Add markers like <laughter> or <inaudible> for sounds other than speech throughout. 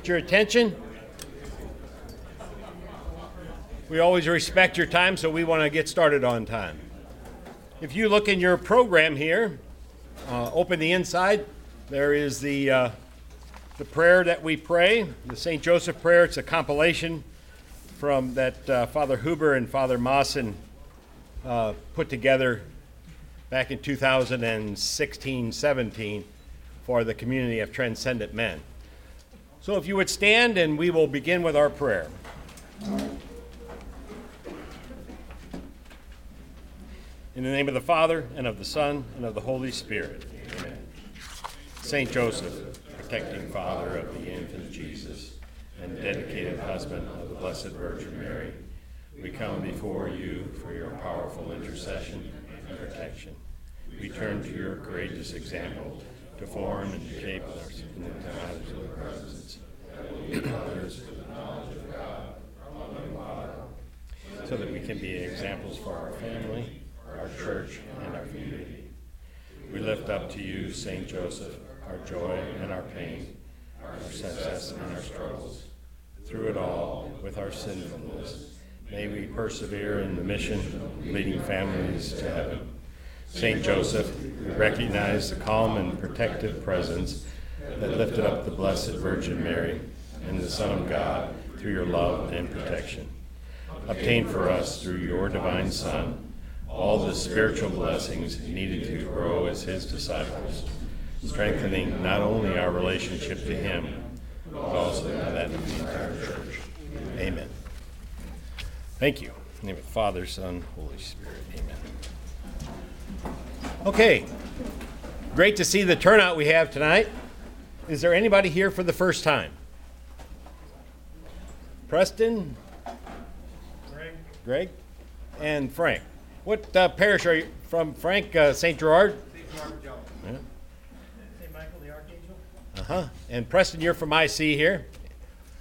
get your attention? We always respect your time, so we want to get started on time. If you look in your program here, uh, open the inside, there is the, uh, the prayer that we pray, the St. Joseph prayer. It's a compilation from that uh, Father Huber and Father Mawson uh, put together back in 2016 17 for the community of transcendent men. So if you would stand and we will begin with our prayer. In the name of the Father, and of the Son, and of the Holy Spirit. Amen. Saint Joseph, protecting Father of the infant Jesus, and dedicated husband of the Blessed Virgin Mary, we come before you for your powerful intercession and protection. We turn to your courageous example to form and shape us in the knowledge of the <clears throat> presence. so that we can be examples for our family, our church, and our community. We lift up to you, St. Joseph, our joy and our pain, our success and our struggles. Through it all, with our sinfulness, may we persevere in the mission leading families to heaven. St. Joseph, recognize the calm and protective presence that lifted up the Blessed Virgin Mary and the Son of God through your love and protection. Obtain for us through your divine Son all the spiritual blessings needed to grow as his disciples, strengthening not only our relationship to him, but also that of the entire church. Amen. Thank you. In the name of the Father, Son, Holy Spirit. Amen. Okay, great to see the turnout we have tonight. Is there anybody here for the first time? Preston? Greg? Greg? And Frank. What uh, parish are you from, Frank? Uh, St. Gerard? St. Gerard Jones. Yeah. St. Michael the Archangel. Uh huh. And Preston, you're from IC here.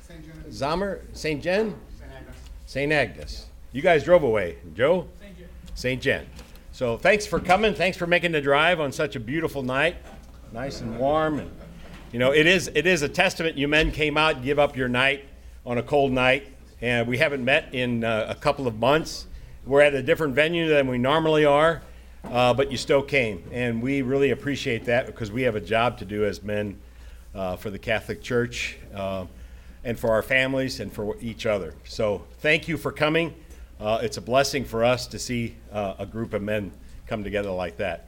St. John. Zamer, St. Jen? St. Agnes. St. Agnes. You guys drove away. Joe? St. John. St. Jen. So thanks for coming. Thanks for making the drive on such a beautiful night. Nice and warm. And, you know, it is, it is a testament you men came out and give up your night on a cold night. And we haven't met in uh, a couple of months. We're at a different venue than we normally are, uh, but you still came. And we really appreciate that because we have a job to do as men uh, for the Catholic Church uh, and for our families and for each other. So thank you for coming. Uh, it's a blessing for us to see uh, a group of men come together like that.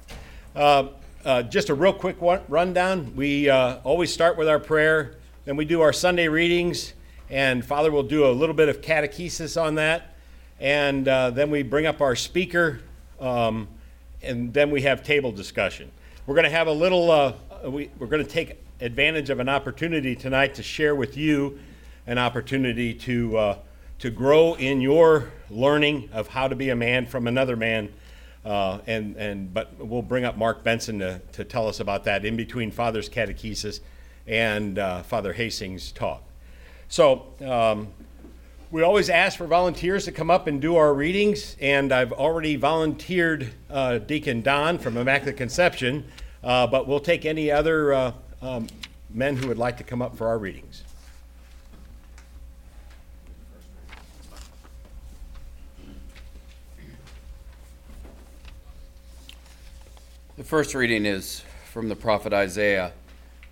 Uh, uh just a real quick one, rundown. We uh, always start with our prayer, then we do our Sunday readings, and Father will do a little bit of catechesis on that, and uh, then we bring up our speaker, um, and then we have table discussion. We're going to have a little, we, we're going to take advantage of an opportunity tonight to share with you an opportunity to to grow in your learning of how to be a man from another man. Uh, and, and, but we'll bring up Mark Benson to, to tell us about that in between Father's catechesis and uh, Father Hoesing's talk. So um, we always ask for volunteers to come up and do our readings, and I've already volunteered uh, Deacon Don from Immaculate Conception, uh, but we'll take any other uh, um, men who would like to come up for our readings. The first reading is from the prophet Isaiah.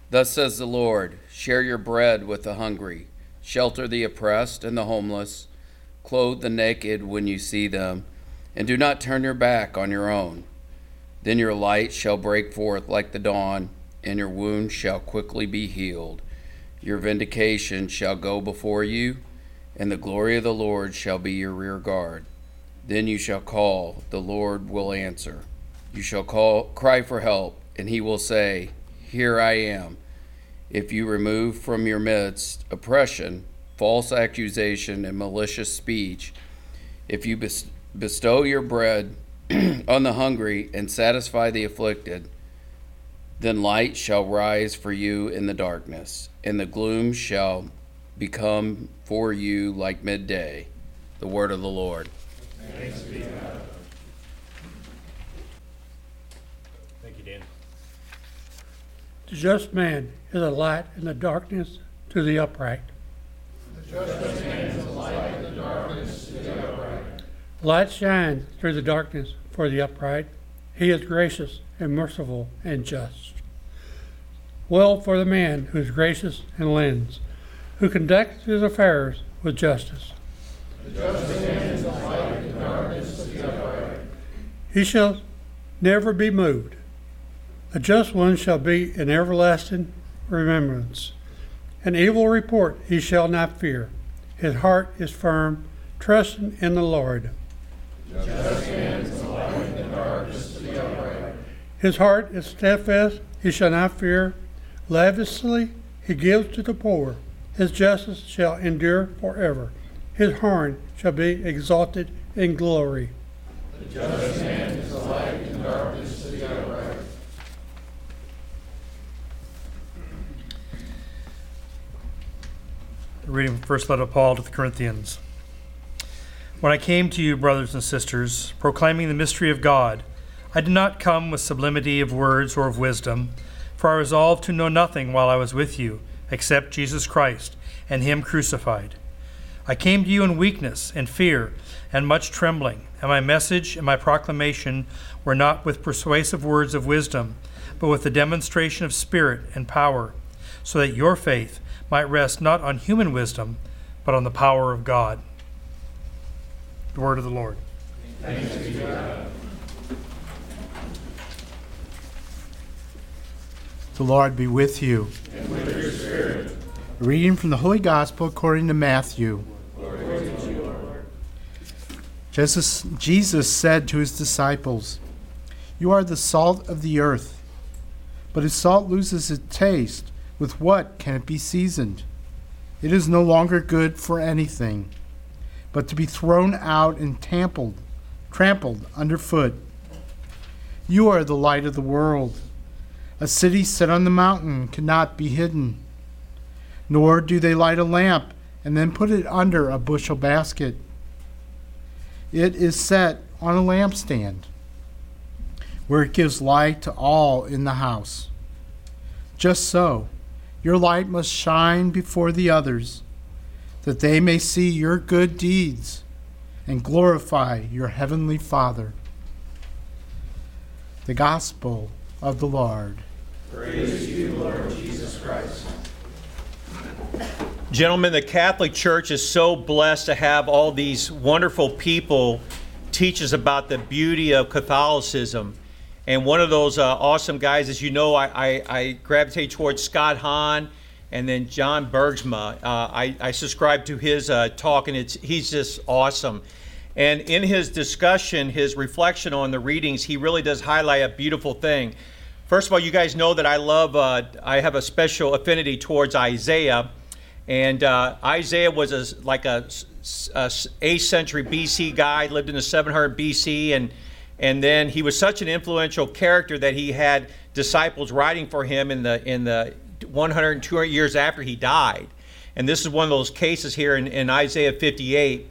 Thus says the Lord Share your bread with the hungry, shelter the oppressed and the homeless, clothe the naked when you see them, and do not turn your back on your own. Then your light shall break forth like the dawn, and your wounds shall quickly be healed. Your vindication shall go before you, and the glory of the Lord shall be your rear guard. Then you shall call, the Lord will answer. You shall call, cry for help, and he will say, Here I am. If you remove from your midst oppression, false accusation, and malicious speech, if you bestow your bread <clears throat> on the hungry and satisfy the afflicted, then light shall rise for you in the darkness, and the gloom shall become for you like midday. The word of the Lord. Thanks be God. The just man is a light in the darkness, to the upright. Light shines through the darkness for the upright. He is gracious and merciful and just. Well for the man who is gracious and lends, who conducts his affairs with justice. He shall never be moved. A just one shall be in everlasting remembrance. An evil report he shall not fear. His heart is firm, trusting in the Lord. His heart is steadfast, he shall not fear. Lavishly he gives to the poor. His justice shall endure forever. His horn shall be exalted in glory. Reading from First Letter of Paul to the Corinthians. When I came to you, brothers and sisters, proclaiming the mystery of God, I did not come with sublimity of words or of wisdom, for I resolved to know nothing while I was with you, except Jesus Christ and Him crucified. I came to you in weakness and fear and much trembling, and my message and my proclamation were not with persuasive words of wisdom, but with the demonstration of spirit and power, so that your faith might rest not on human wisdom, but on the power of God. The word of the Lord. The Lord be with you. And with your spirit. Reading from the Holy Gospel according to Matthew. Jesus, Jesus said to his disciples, You are the salt of the earth. But if salt loses its taste, with what can it be seasoned? It is no longer good for anything, but to be thrown out and trampled, trampled underfoot. You are the light of the world. A city set on the mountain cannot be hidden. Nor do they light a lamp and then put it under a bushel basket. It is set on a lampstand, where it gives light to all in the house. Just so, your light must shine before the others, that they may see your good deeds and glorify your heavenly Father. The Gospel of the Lord. Praise you, Lord Jesus Christ. Gentlemen, the Catholic Church is so blessed to have all these wonderful people teach us about the beauty of Catholicism. And one of those uh, awesome guys, as you know, I, I, I gravitate towards Scott Hahn and then John Bergsma. Uh, I, I subscribe to his uh, talk, and it's, he's just awesome. And in his discussion, his reflection on the readings, he really does highlight a beautiful thing. First of all, you guys know that I love, uh, I have a special affinity towards Isaiah. And uh, Isaiah was a, like a, a 8th century BC guy, lived in the 700 BC, and and then he was such an influential character that he had disciples writing for him in the in the 100 and 200 years after he died. And this is one of those cases here in, in Isaiah 58.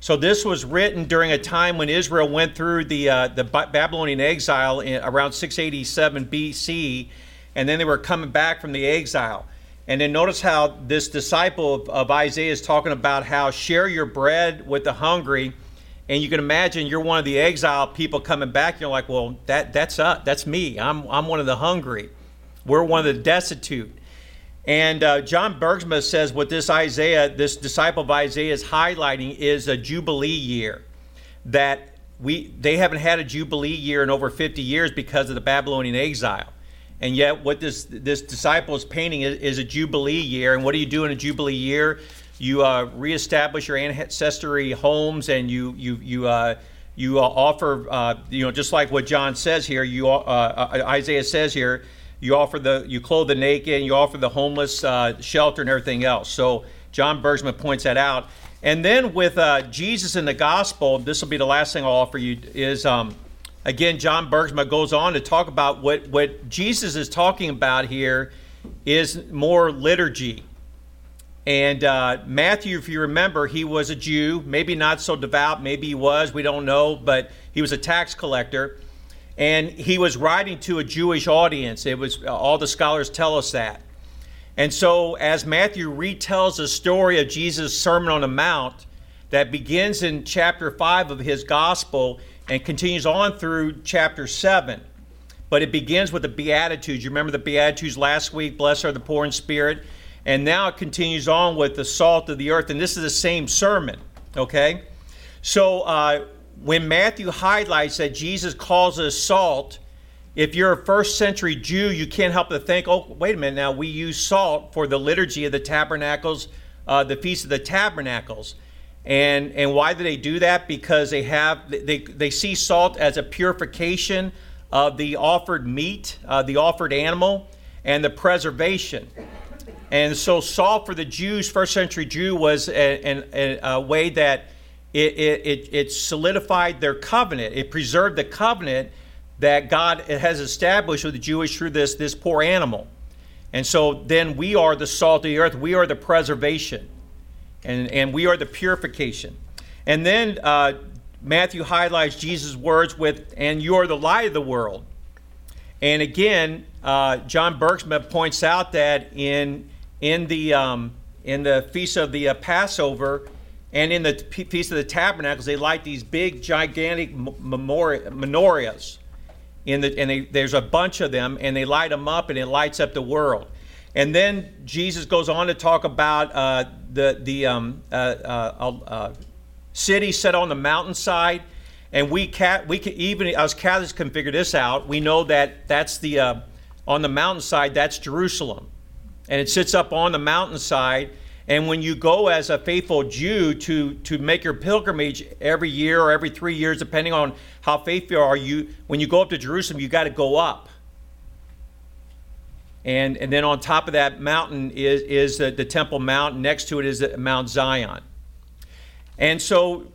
So this was written during a time when Israel went through the uh, the Babylonian exile in, around 687 BC, and then they were coming back from the exile. And then notice how this disciple of, of Isaiah is talking about how share your bread with the hungry. And you can imagine you're one of the exile people coming back. You're like, well, that that's us. That's me. I'm I'm one of the hungry. We're one of the destitute. And uh, John Bergsma says what this Isaiah, this disciple of Isaiah, is highlighting is a jubilee year. That we they haven't had a jubilee year in over 50 years because of the Babylonian exile. And yet, what this this disciple is painting is, is a jubilee year. And what do you do in a jubilee year? You uh, reestablish your ancestry homes, and you you you uh, you uh, offer uh, you know just like what John says here. You uh, Isaiah says here. You offer the you clothe the naked, and you offer the homeless uh, shelter and everything else. So John Bergsma points that out. And then with Jesus in the gospel, this will be the last thing I'll offer you is. Um, again, John Bergsma goes on to talk about what, what Jesus is talking about here is more liturgy. And uh, Matthew, if you remember, he was a Jew, maybe not so devout, maybe he was, we don't know, but he was a tax collector. And he was writing to a Jewish audience. It was all the scholars tell us that. And so, as Matthew retells the story of Jesus' Sermon on the Mount that begins in chapter 5 of his gospel and continues on through chapter 7, but it begins with the Beatitudes. You remember the Beatitudes last week? Blessed are the poor in spirit. And now it continues on with the salt of the earth. And this is the same sermon, okay? So, uh, when Matthew highlights that Jesus calls us salt, if you're a first century Jew, you can't help but think, oh, wait a minute, now we use salt for the liturgy of the tabernacles, uh, the Feast of the Tabernacles. And, and why do they do that? Because they have they, they see salt as a purification of the offered meat, uh, the offered animal, and the preservation. And so salt for the Jews, first century Jew, was a, a, a way that it, it, it solidified their covenant. It preserved the covenant that God has established with the Jewish through this, this poor animal. And so then we are the salt of the earth, we are the preservation, and, and we are the purification. And then uh, Matthew highlights Jesus' words with, and you are the light of the world. And again, uh, John Bergsma points out that in, in, the, um, in the Feast of the uh, Passover and in the Feast of the Tabernacles, they light these big, gigantic menorahs in the, and they, there's a bunch of them, and they light them up, and it lights up the world. And then Jesus goes on to talk about uh, the the um, uh, uh, uh city set on the mountainside, and we cat we can even as Catholics can figure this out. We know that that's the uh, on the mountainside that's Jerusalem, and it sits up on the mountainside and when you go as a faithful Jew to, to make your pilgrimage every year or every three years, depending on how faithful you are, you when you go up to Jerusalem, you got to go up. And, and then on top of that mountain is, is the, the Temple Mount. Next to it is Mount Zion. And so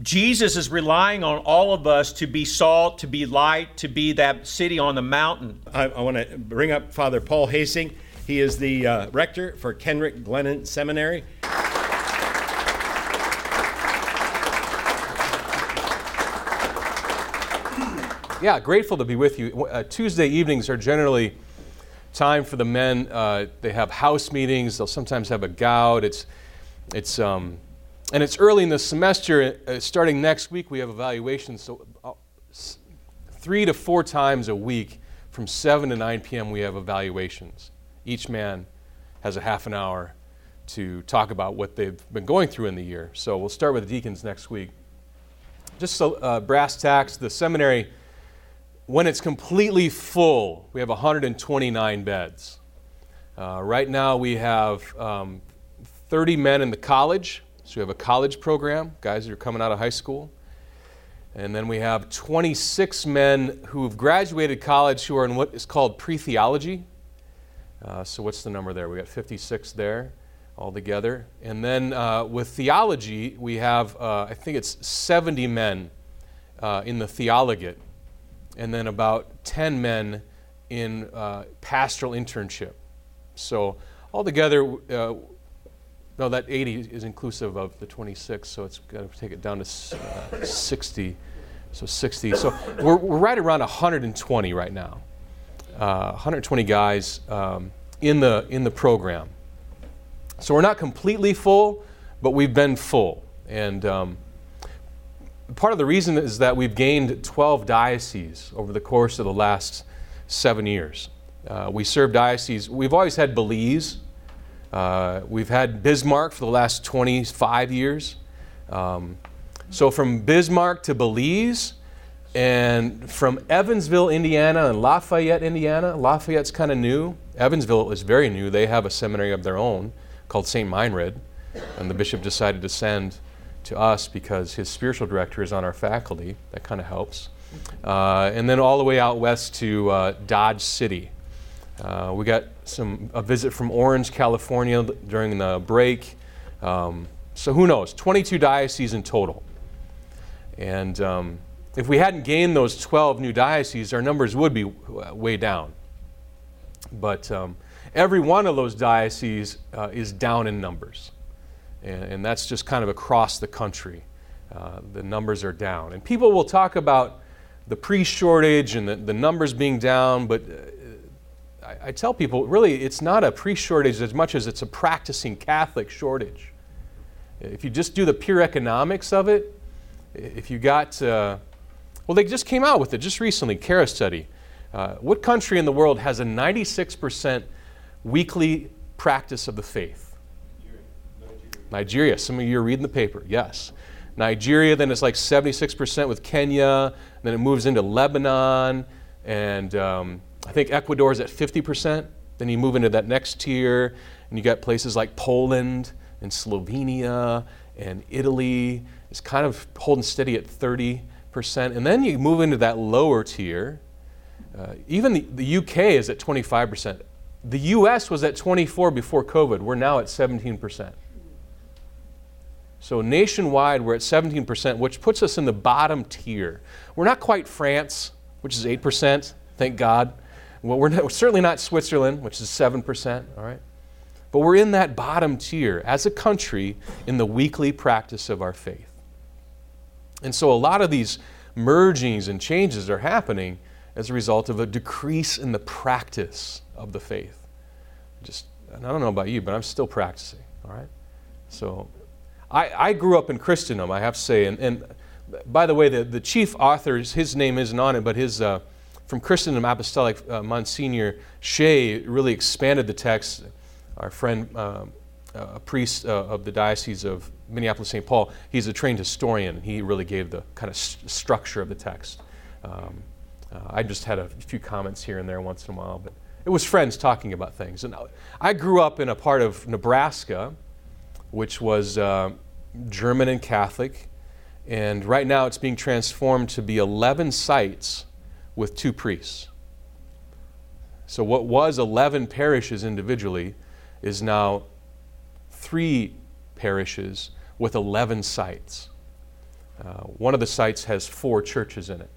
Jesus is relying on all of us to be salt, to be light, to be that city on the mountain. I, I want to bring up Father Paul Hoesing. He is the uh, rector for Kenrick Glennon Seminary. Yeah, grateful to be with you. Uh, Tuesday evenings are generally time for the men. Uh, they have house meetings. They'll sometimes have a gout. It's, it's, um, and it's early in the semester. Uh, starting next week, we have evaluations. So, uh, three to four times a week, from 7 to 9 p.m., we have evaluations each man has a half an hour to talk about what they've been going through in the year. So we'll start with the deacons next week. Just so, uh, brass tacks, the seminary, when it's completely full, we have 129 beds. Uh, right now we have um, 30 men in the college, so we have a college program, guys that are coming out of high school. And then we have 26 men who have graduated college who are in what is called pre theology. Uh, so what's the number there? We got 56 there altogether. And then uh, with theology, we have, uh, I think it's 70 men uh, in the theologate, and then about 10 men in uh, pastoral internship. So altogether, uh, no, that 80 is inclusive of the 26, so it's got to take it down to 60. So 60. So we're, we're right around 120 right now uh, 120 guys um, in, the, in the program. So we're not completely full, but we've been full. And um, part of the reason is that we've gained 12 dioceses over the course of the last seven years. Uh, we serve dioceses, we've always had Belize. Uh, we've had Bismarck for the last 25 years. Um, so from Bismarck to Belize, and from Evansville, Indiana, and Lafayette, Indiana, Lafayette's kind of new. Evansville is very new. They have a seminary of their own called St. Meinrad. And the bishop decided to send to us because his spiritual director is on our faculty. That kind of helps. Uh, and then all the way out west to uh, Dodge City. Uh, we got some a visit from Orange, California during the break. Um, so who knows? 22 dioceses in total. And um, if we hadn't gained those 12 new dioceses, our numbers would be way down. But um, every one of those dioceses uh, is down in numbers. And, and, that's just kind of across the country. Uh, the numbers are down. And people will talk about the priest shortage and the, the numbers being down, but uh, I, I tell people really it's not a priest shortage as much as it's a practicing Catholic shortage. If you just do the pure economics of it, if you got, uh, well, they just came out with it just recently, CARA study. Uh, what country in the world has a 96% weekly practice of the faith? Nigeria. Nigeria. Some of you are reading the paper. Yes. Nigeria, then it's like 76% with Kenya, then it moves into Lebanon, and um, I think Ecuador is at 50%. Then you move into that next tier, and you got places like Poland and Slovenia and Italy. It's kind of holding steady at 30%. And then you move into that lower tier. Uh, even the, the UK is at 25%. The US was at 24 before COVID. We're now at 17%. So nationwide, we're at 17%, which puts us in the bottom tier. We're not quite France, which is 8%, thank God. Well, we're, not, we're certainly not Switzerland, which is 7%, all right? But we're in that bottom tier as a country in the weekly practice of our faith. And so a lot of these mergings and changes are happening as a result of a decrease in the practice of the faith. Just, I don't know about you, but I'm still practicing, all right? So I, I grew up in Christendom, I have to say, and, and by the way, the, the chief author, his name isn't on it, but his, uh, from Christendom Apostolic, uh, Monsignor Shea really expanded the text. Our friend, uh, a priest uh, of the Diocese of Minneapolis St. Paul, he's a trained historian. He really gave the kind of st- structure of the text. Um, uh, I just had a few comments here and there once in a while, but it was friends talking about things. And I grew up in a part of Nebraska, which was uh, German and Catholic. And right now it's being transformed to be 11 sites with two priests. So what was 11 parishes individually is now three parishes with 11 sites. Uh, one of the sites has four churches in it.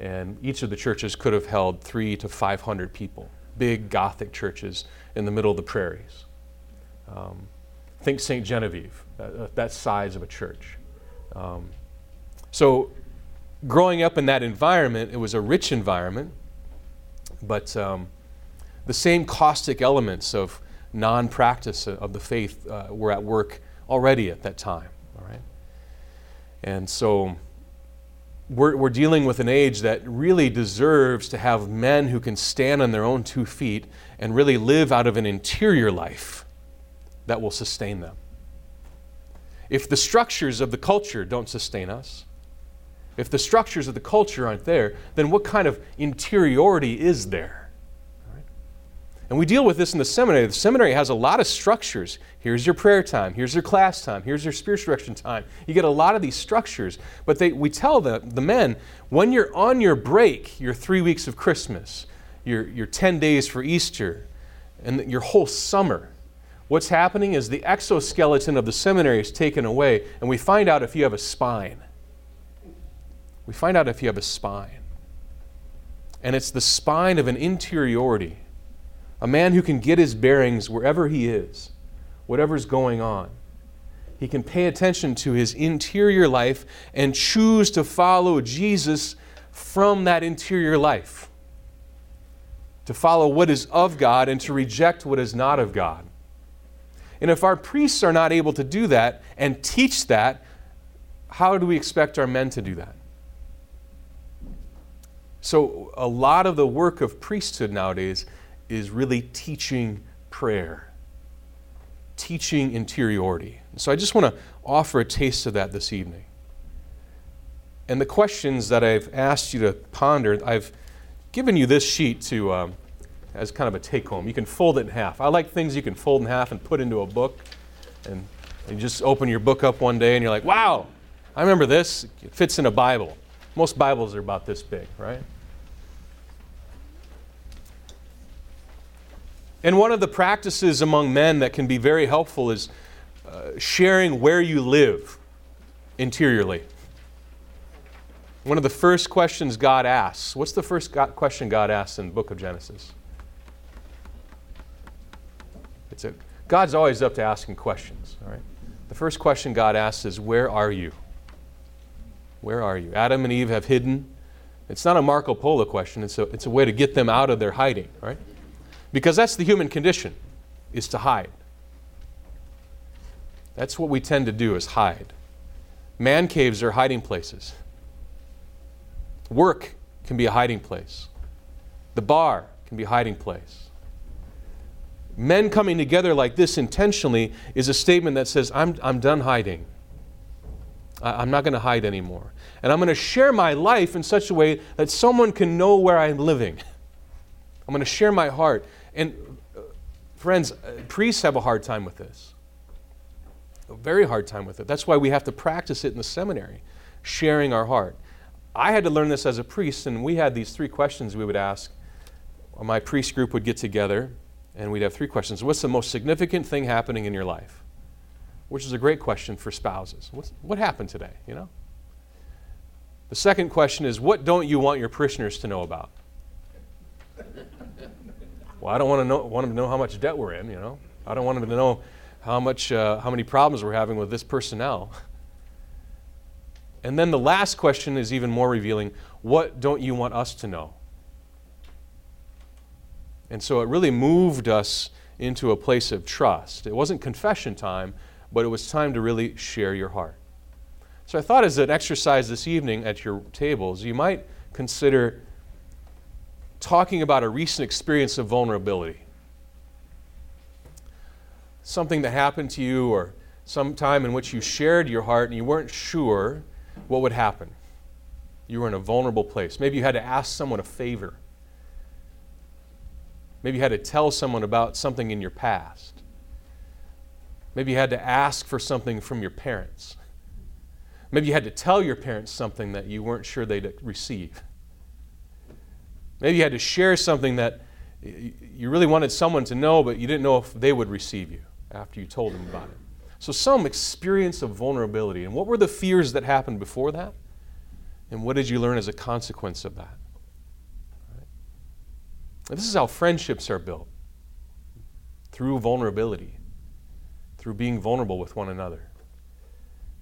And each of the churches could have held three to 500 people, big Gothic churches in the middle of the prairies. Um, think St. Genevieve, that, that, size of a church. Um, so, growing up in that environment, it was a rich environment, but um, the same caustic elements of non practice of the faith uh, were at work already at that time. All right? And so, we're, we're dealing with an age that really deserves to have men who can stand on their own two feet and really live out of an interior life that will sustain them. If the structures of the culture don't sustain us, if the structures of the culture aren't there, then what kind of interiority is there? And we deal with this in the seminary. The seminary has a lot of structures. Here's your prayer time, here's your class time, here's your spiritual direction time. You get a lot of these structures. But they, we tell the, the men when you're on your break, your three weeks of Christmas, your, your 10 days for Easter, and your whole summer, what's happening is the exoskeleton of the seminary is taken away, and we find out if you have a spine. We find out if you have a spine. And it's the spine of an interiority a man who can get his bearings wherever he is, whatever's going on. He can pay attention to his interior life and choose to follow Jesus from that interior life. To follow what is of God and to reject what is not of God. And if our priests are not able to do that and teach that, how do we expect our men to do that? So, a lot of the work of priesthood nowadays is really teaching prayer, teaching interiority. So I just want to offer a taste of that this evening. And the questions that I've asked you to ponder, I've given you this sheet to um, as kind of a take home. You can fold it in half. I like things you can fold in half and put into a book. And you just open your book up one day and you're like, wow, I remember this. It fits in a Bible. Most Bibles are about this big, right? And one of the practices among men that can be very helpful is uh, sharing where you live interiorly. One of the first questions God asks, what's the first God, question God asks in the book of Genesis? It's a, God's always up to asking questions, all right? The first question God asks is, Where are you? Where are you? Adam and Eve have hidden. It's not a Marco Polo question, it's a, it's a way to get them out of their hiding, right? Because that's the human condition, is to hide. That's what we tend to do is hide. Man caves are hiding places. Work can be a hiding place. The bar can be a hiding place. Men coming together like this intentionally is a statement that says, I'm, I'm done hiding. I, I'm not going to hide anymore. And I'm going to share my life in such a way that someone can know where I'm living. <laughs> I'm going to share my heart. And uh, friends, uh, priests have a hard time with this. A very hard time with it. That's why we have to practice it in the seminary, sharing our heart. I had to learn this as a priest, and we had these three questions we would ask. My priest group would get together, and we'd have three questions. What's the most significant thing happening in your life? Which is a great question for spouses. What's, what happened today, you know? The second question is, what don't you want your parishioners to know about? Well, I don't want to know, want them to know how much debt we're in, you know? I don't want them to know how, much, uh, how many problems we're having with this personnel. And then the last question is even more revealing what don't you want us to know? And so it really moved us into a place of trust. It wasn't confession time, but it was time to really share your heart. So I thought as an exercise this evening at your tables, you might consider talking about a recent experience of vulnerability. Something that happened to you, or some time in which you shared your heart and you weren't sure what would happen. You were in a vulnerable place. Maybe you had to ask someone a favor. Maybe you had to tell someone about something in your past. Maybe you had to ask for something from your parents. Maybe you had to tell your parents something that you weren't sure they'd receive. Maybe you had to share something that you really wanted someone to know, but you didn't know if they would receive you after you told them about it. So, some experience of vulnerability. And what were the fears that happened before that? And what did you learn as a consequence of that? Right. This is how friendships are built through vulnerability, through being vulnerable with one another.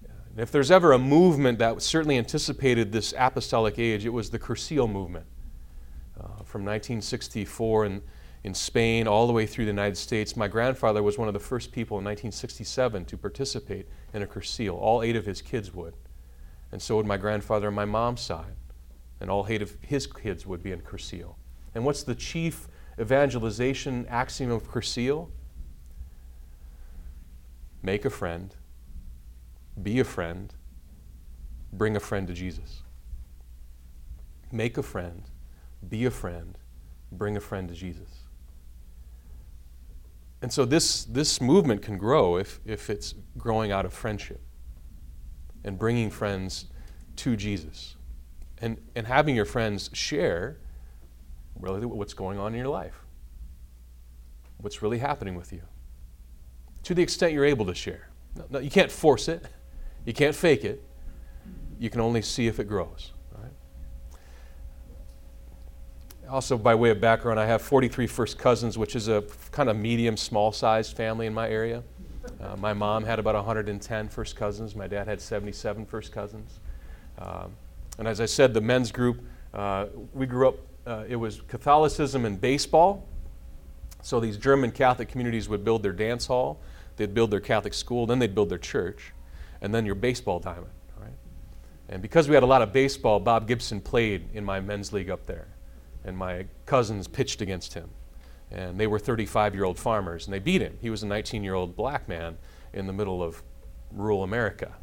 And if there's ever a movement that certainly anticipated this apostolic age, it was the Cursillo movement Uh, from 1964 and in Spain all the way through the United States. My grandfather was one of the first people in 1967 to participate in a cursillo. All eight of his kids would. And so would my grandfather on my mom's side. And all eight of his kids would be in cursillo. And what's the chief evangelization axiom of cursillo? Make a friend, be a friend, bring a friend to Jesus. Make a friend, be a friend, bring a friend to Jesus. And so this, this movement can grow if, if it's growing out of friendship and bringing friends to Jesus and, and having your friends share really what's going on in your life, what's really happening with you, to the extent you're able to share. No, no, you can't force it, you can't fake it, you can only see if it grows. Also, by way of background, I have 43 first cousins, which is a kind of medium, small sized family in my area. Uh, my mom had about 110 first cousins. My dad had 77 first cousins. Um, and as I said, the men's group, uh, we grew up, uh, it was Catholicism and baseball. So these German Catholic communities would build their dance hall, they'd build their Catholic school, then they'd build their church, and then your baseball diamond. Right? And because we had a lot of baseball, Bob Gibson played in my men's league up there and my cousins pitched against him. And they were 35 year old farmers, and they beat him. He was a 19 year old black man in the middle of rural America.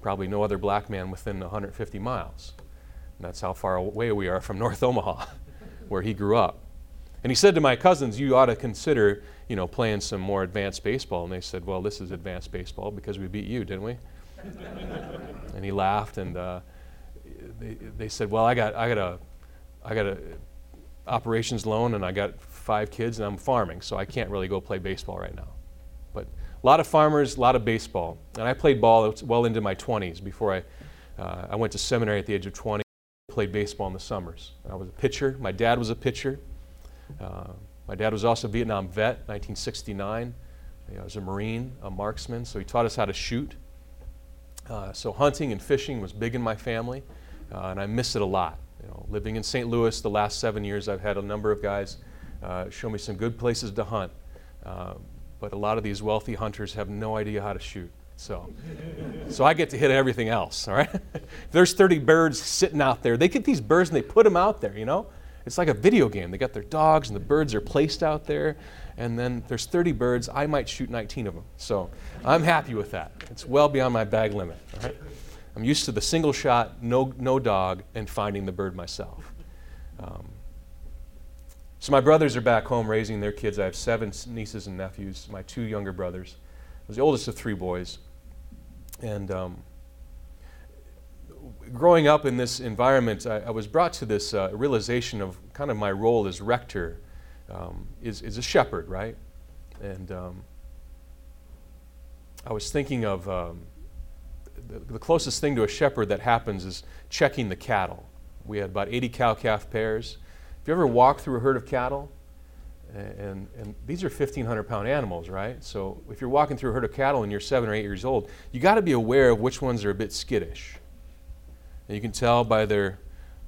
Probably no other black man within 150 miles. And that's how far away we are from <laughs> North Omaha, where he grew up. And he said to my cousins, You ought to consider, you know, playing some more advanced baseball. And they said, Well, this is advanced baseball because we beat you, didn't we? <laughs> and he laughed, and uh, they, they said, Well, I got, I got a, I got a operations loan and I got five kids and I'm farming, so I can't really go play baseball right now. But a lot of farmers, a lot of baseball. And I played ball well into my 20s before I, uh, I went to seminary at the age of 20. I played baseball in the summers. I was a pitcher. My dad was a pitcher. Uh, my dad was also a Vietnam vet, 1969. He was a Marine, a marksman, so he taught us how to shoot. Uh, so hunting and fishing was big in my family, uh, and I miss it a lot. You know, living in St. Louis the last seven years, I've had a number of guys uh, show me some good places to hunt. Uh, but a lot of these wealthy hunters have no idea how to shoot. So, so I get to hit everything else, all right? <laughs> there's 30 birds sitting out there, they get these birds and they put them out there, you know? It's like a video game. They got their dogs and the birds are placed out there, and then there's 30 birds. I might shoot 19 of them. So I'm happy with that. It's well beyond my bag limit, all right? I'm used to the single shot, no, no dog, and finding the bird myself. Um, so my brothers are back home raising their kids. I have seven nieces and nephews, my two younger brothers. I was the oldest of three boys. And um, growing up in this environment, I, I was brought to this uh, realization of kind of my role as rector um, is, is a shepherd, right? And um, I was thinking of um, the, closest thing to a shepherd that happens is checking the cattle. We had about 80 cow calf pairs. If you ever walk through a herd of cattle, and, and these are 1,500 pound animals, right? So if you're walking through a herd of cattle and you're seven or eight years old, you got to be aware of which ones are a bit skittish. And you can tell by their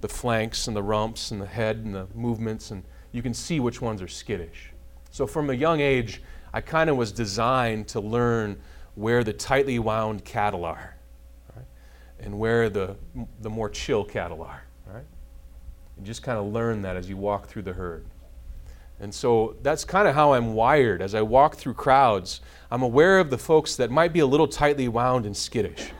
the flanks and the rumps and the head and the movements, and you can see which ones are skittish. So from a young age, I kind of was designed to learn where the tightly wound cattle are? And where the, the more chill cattle are. Right? You just kind of learn that as you walk through the herd. And so that's kind of how I'm wired. As I walk through crowds, I'm aware of the folks that might be a little tightly wound and skittish.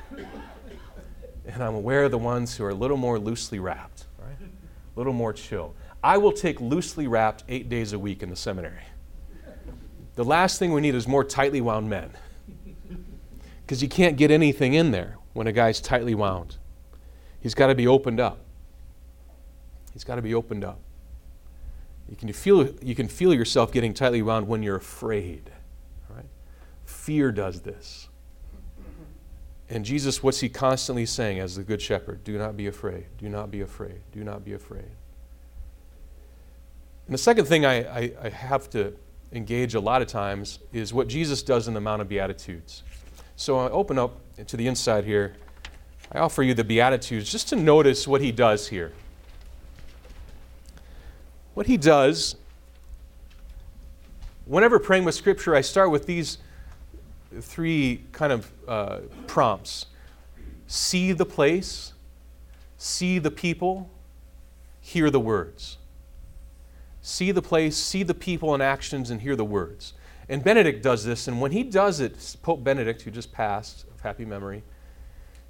And I'm aware of the ones who are a little more loosely wrapped, right? A little more chill. I will take loosely wrapped eight days a week in the seminary. The last thing we need is more tightly wound men. Because you can't get anything in there when a guy's tightly wound. He's got to be opened up. He's got to be opened up. You can feel, you can feel yourself getting tightly wound when you're afraid. Fear does this. And Jesus, what's he constantly saying as the Good Shepherd? Do not be afraid. Do not be afraid. Do not be afraid. And the second thing I, I, I have to engage a lot of times is what Jesus does in the Mount of Beatitudes. So I open up to the inside here. I offer you the Beatitudes just to notice what he does here. What he does, whenever praying with Scripture, I start with these three kind of uh, prompts see the place, see the people, hear the words. See the place, see the people and actions, and hear the words. And Benedict does this, and when he does it, Pope Benedict, who just passed of happy memory,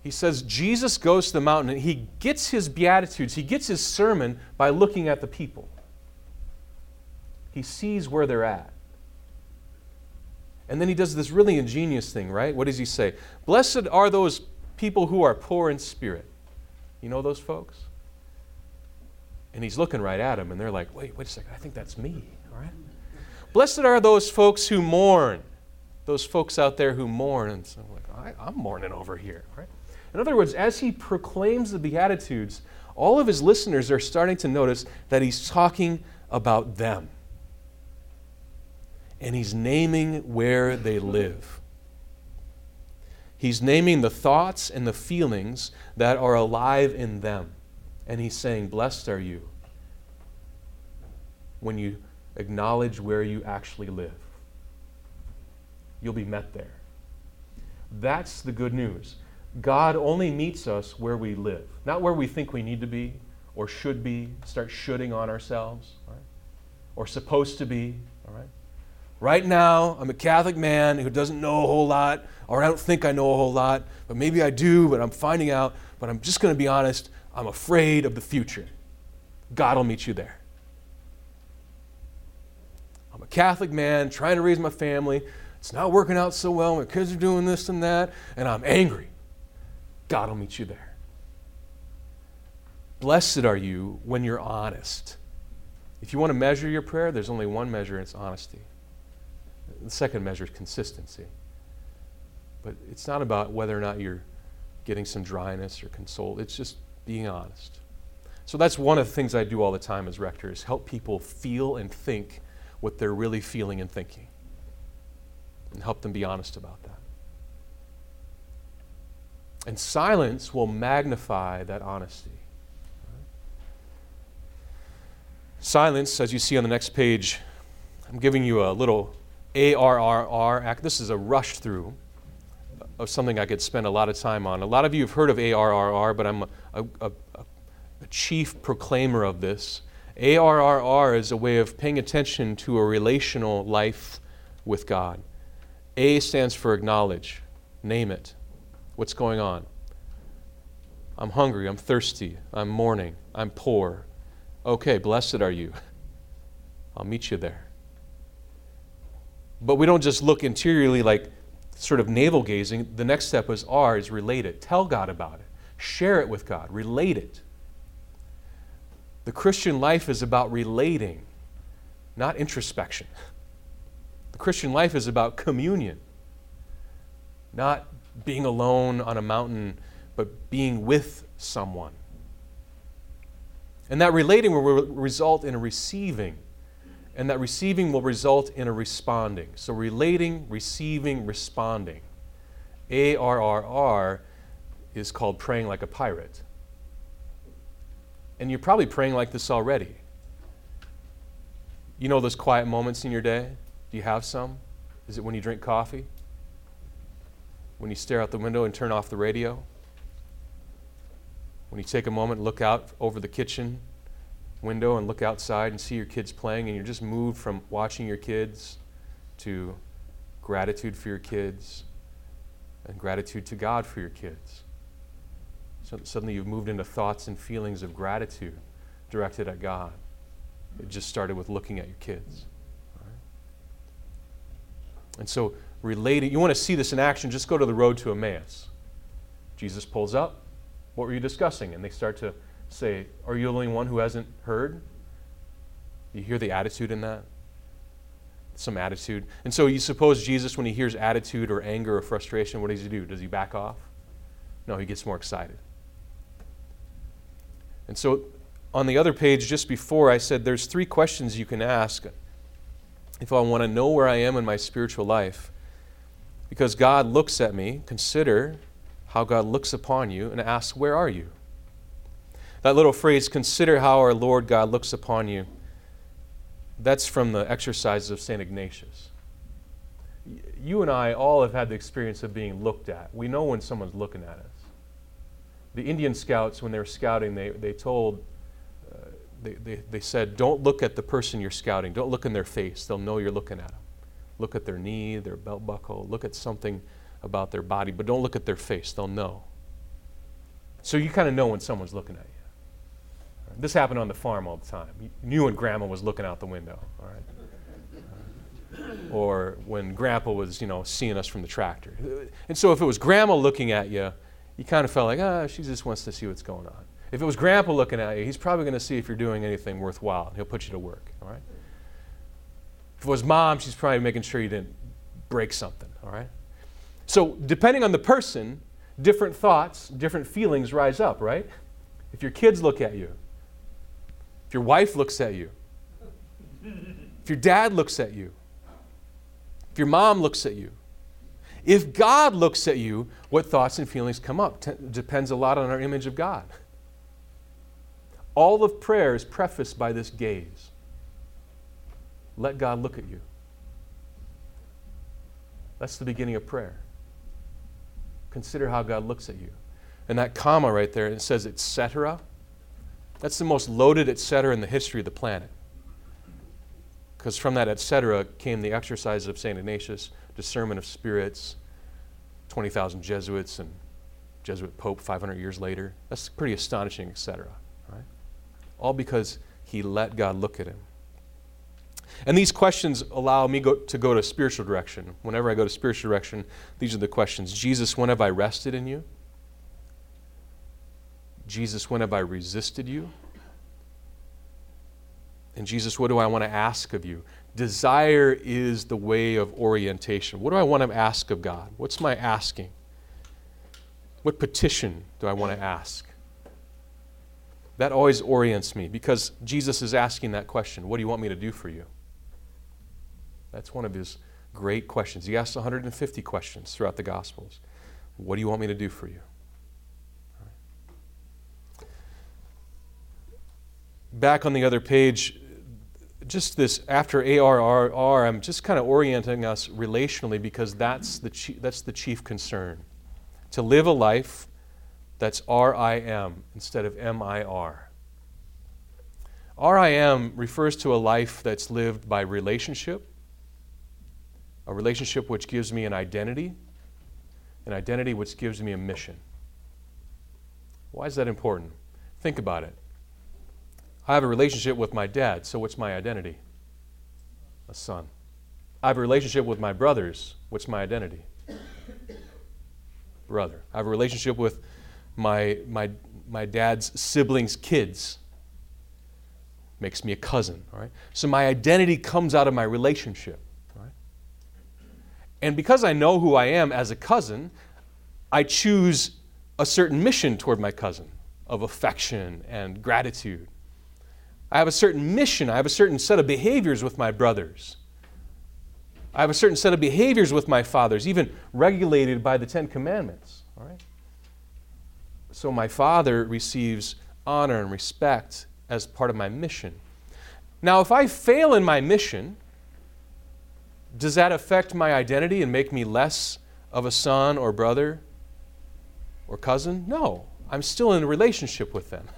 he says Jesus goes to the mountain and he gets his Beatitudes, he gets his sermon by looking at the people. He sees where they're at. And then he does this really ingenious thing, right? What does he say? Blessed are those people who are poor in spirit. You know those folks? And he's looking right at them, and they're like, wait, wait a second, I think that's me? Blessed are those folks who mourn. Those folks out there who mourn. And so I'm like, I, am mourning over here, right? In other words, as he proclaims the Beatitudes, all of his listeners are starting to notice that he's talking about them and he's naming where they live. He's naming the thoughts and the feelings that are alive in them. And he's saying, Blessed are you when you acknowledge where you actually live. You'll be met there. That's the good news. God only meets us where we live, not where we think we need to be or should be, start shooting on ourselves, right? or supposed to be, all right? Right now, I'm a Catholic man who doesn't know a whole lot, or I don't think I know a whole lot, but maybe I do, but I'm finding out. But I'm just going to be honest, I'm afraid of the future. God will meet you there. Catholic man trying to raise my family. It's not working out so well. My kids are doing this and that, and I'm angry. God will meet you there. Blessed are you when you're honest. If you want to measure your prayer, there's only one measure, and it's honesty. The second measure is consistency. But it's not about whether or not you're getting some dryness or console. It's just being honest. So that's one of the things I do all the time as rector is help people feel and think what they're really feeling and thinking. And help them be honest about that. And silence will magnify that honesty. Silence, as you see on the next page, I'm giving you a little ARRR act. This is a rush through of something I could spend a lot of time on. A lot of you have heard of ARRR, but I'm a, a, a, a chief proclaimer of this. ARRR is a way of paying attention to a relational life with God. A stands for acknowledge, name it. What's going on? I'm hungry, I'm thirsty, I'm mourning, I'm poor. Okay, blessed are you. <laughs> I'll meet you there. But we don't just look interiorly like sort of navel gazing. The next step is R is relate it. Tell God about it. Share it with God. Relate it. The Christian life is about relating, not introspection. The Christian life is about communion, not being alone on a mountain, but being with someone. And that relating will re- result in a receiving, and that receiving will result in a responding. So, relating, receiving, responding. ARRR is called praying like a pirate. And you're probably praying like this already. You know those quiet moments in your day? Do you have some? Is it when you drink coffee? When you stare out the window and turn off the radio? When you take a moment look out over the kitchen window and look outside and see your kids playing, and you're just moved from watching your kids to gratitude for your kids and gratitude to God for your kids. So suddenly you've moved into thoughts and feelings of gratitude directed at God. It just started with looking at your kids. And so, relating, you want to see this in action, just go to the road to Emmaus. Jesus pulls up. What were you discussing? And they start to say, Are you the only one who hasn't heard? You hear the attitude in that? Some attitude. And so you suppose Jesus, when he hears attitude or anger or frustration, what does he do? Does he back off? No, he gets more excited. And so on the other page, just before, I said there's three questions you can ask if I want to know where I am in my spiritual life. Because God looks at me, consider how God looks upon you, and ask, Where are you? That little phrase, consider how our Lord God looks upon you, that's from the exercises of St. Ignatius. You and I all have had the experience of being looked at. We know when someone's looking at us. The Indian scouts, when they were scouting, they, they told, uh, they, they, they said, don't look at the person you're scouting. Don't look in their face. They'll know you're looking at them. Look at their knee, their belt buckle, look at something about their body, but don't look at their face. They'll know. So you kind of know when someone's looking at you. This happened on the farm all the time. You knew when grandma was looking out the window, all right? or when grandpa was, you know, seeing us from the tractor. And so if it was grandma looking at you, you kind of felt like, ah, she just wants to see what's going on. If it was grandpa looking at you, he's probably going to see if you're doing anything worthwhile. He'll put you to work, all right? If it was mom, she's probably making sure you didn't break something, all right? So depending on the person, different thoughts, different feelings rise up, right? If your kids look at you, if your wife looks at you, if your dad looks at you, if your mom looks at you, if God looks at you, what thoughts and feelings come up? T- depends a lot on our image of God. All of prayer is prefaced by this gaze. Let God look at you. That's the beginning of prayer. Consider how God looks at you. And that comma right there, it says, etc. That's the most loaded etc. in the history of the planet. Because from that etc. came the exercise of St. Ignatius, discernment of spirits, 20,000 Jesuits, and Jesuit Pope 500 years later. That's pretty astonishing, etc. Right? All because he let God look at him. And these questions allow me go, to go to spiritual direction. Whenever I go to spiritual direction, these are the questions Jesus, when have I rested in you? Jesus, when have I resisted you? And Jesus, what do I want to ask of you? Desire is the way of orientation. What do I want to ask of God? What's my asking? What petition do I want to ask? That always orients me because Jesus is asking that question What do you want me to do for you? That's one of his great questions. He asks 150 questions throughout the Gospels. What do you want me to do for you? Back on the other page, just this after ARRR, I'm just kind of orienting us relationally because that's the chief, that's the chief concern. To live a life that's RIM instead of MIR. RIM refers to a life that's lived by relationship, a relationship which gives me an identity, an identity which gives me a mission. Why is that important? Think about it. I have a relationship with my dad, so what's my identity? A son. I have a relationship with my brothers, what's my identity? Brother. I have a relationship with my, my, my dad's siblings' kids. Makes me a cousin, all right? So my identity comes out of my relationship, right? And because I know who I am as a cousin, I choose a certain mission toward my cousin of affection and gratitude. I have a certain mission. I have a certain set of behaviors with my brothers. I have a certain set of behaviors with my fathers, even regulated by the Ten Commandments. All right? So my father receives honor and respect as part of my mission. Now, if I fail in my mission, does that affect my identity and make me less of a son or brother or cousin? No. I'm still in a relationship with them. <laughs>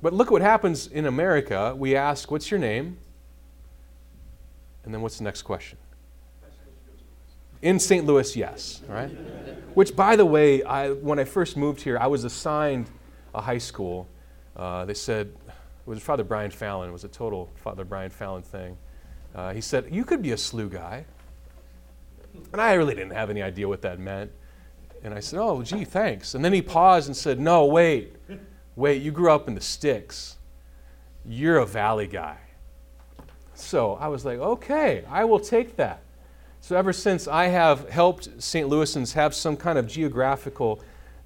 But look what happens in America. We ask, What's your name? And then what's the next question? In St. Louis, yes, right? Which, by the way, I, when I first moved here, I was assigned a high school. Uh, they said, it was Father Brian Fallon. It was a total Father Brian Fallon thing. Uh, he said, You could be a SLU guy. And I really didn't have any idea what that meant. And I said, Oh, gee, thanks. And then he paused and said, No, wait. Wait, you grew up in the sticks. You're a valley guy. So I was like, okay, I will take that. So ever since I have helped St. Louisans have some kind of geographical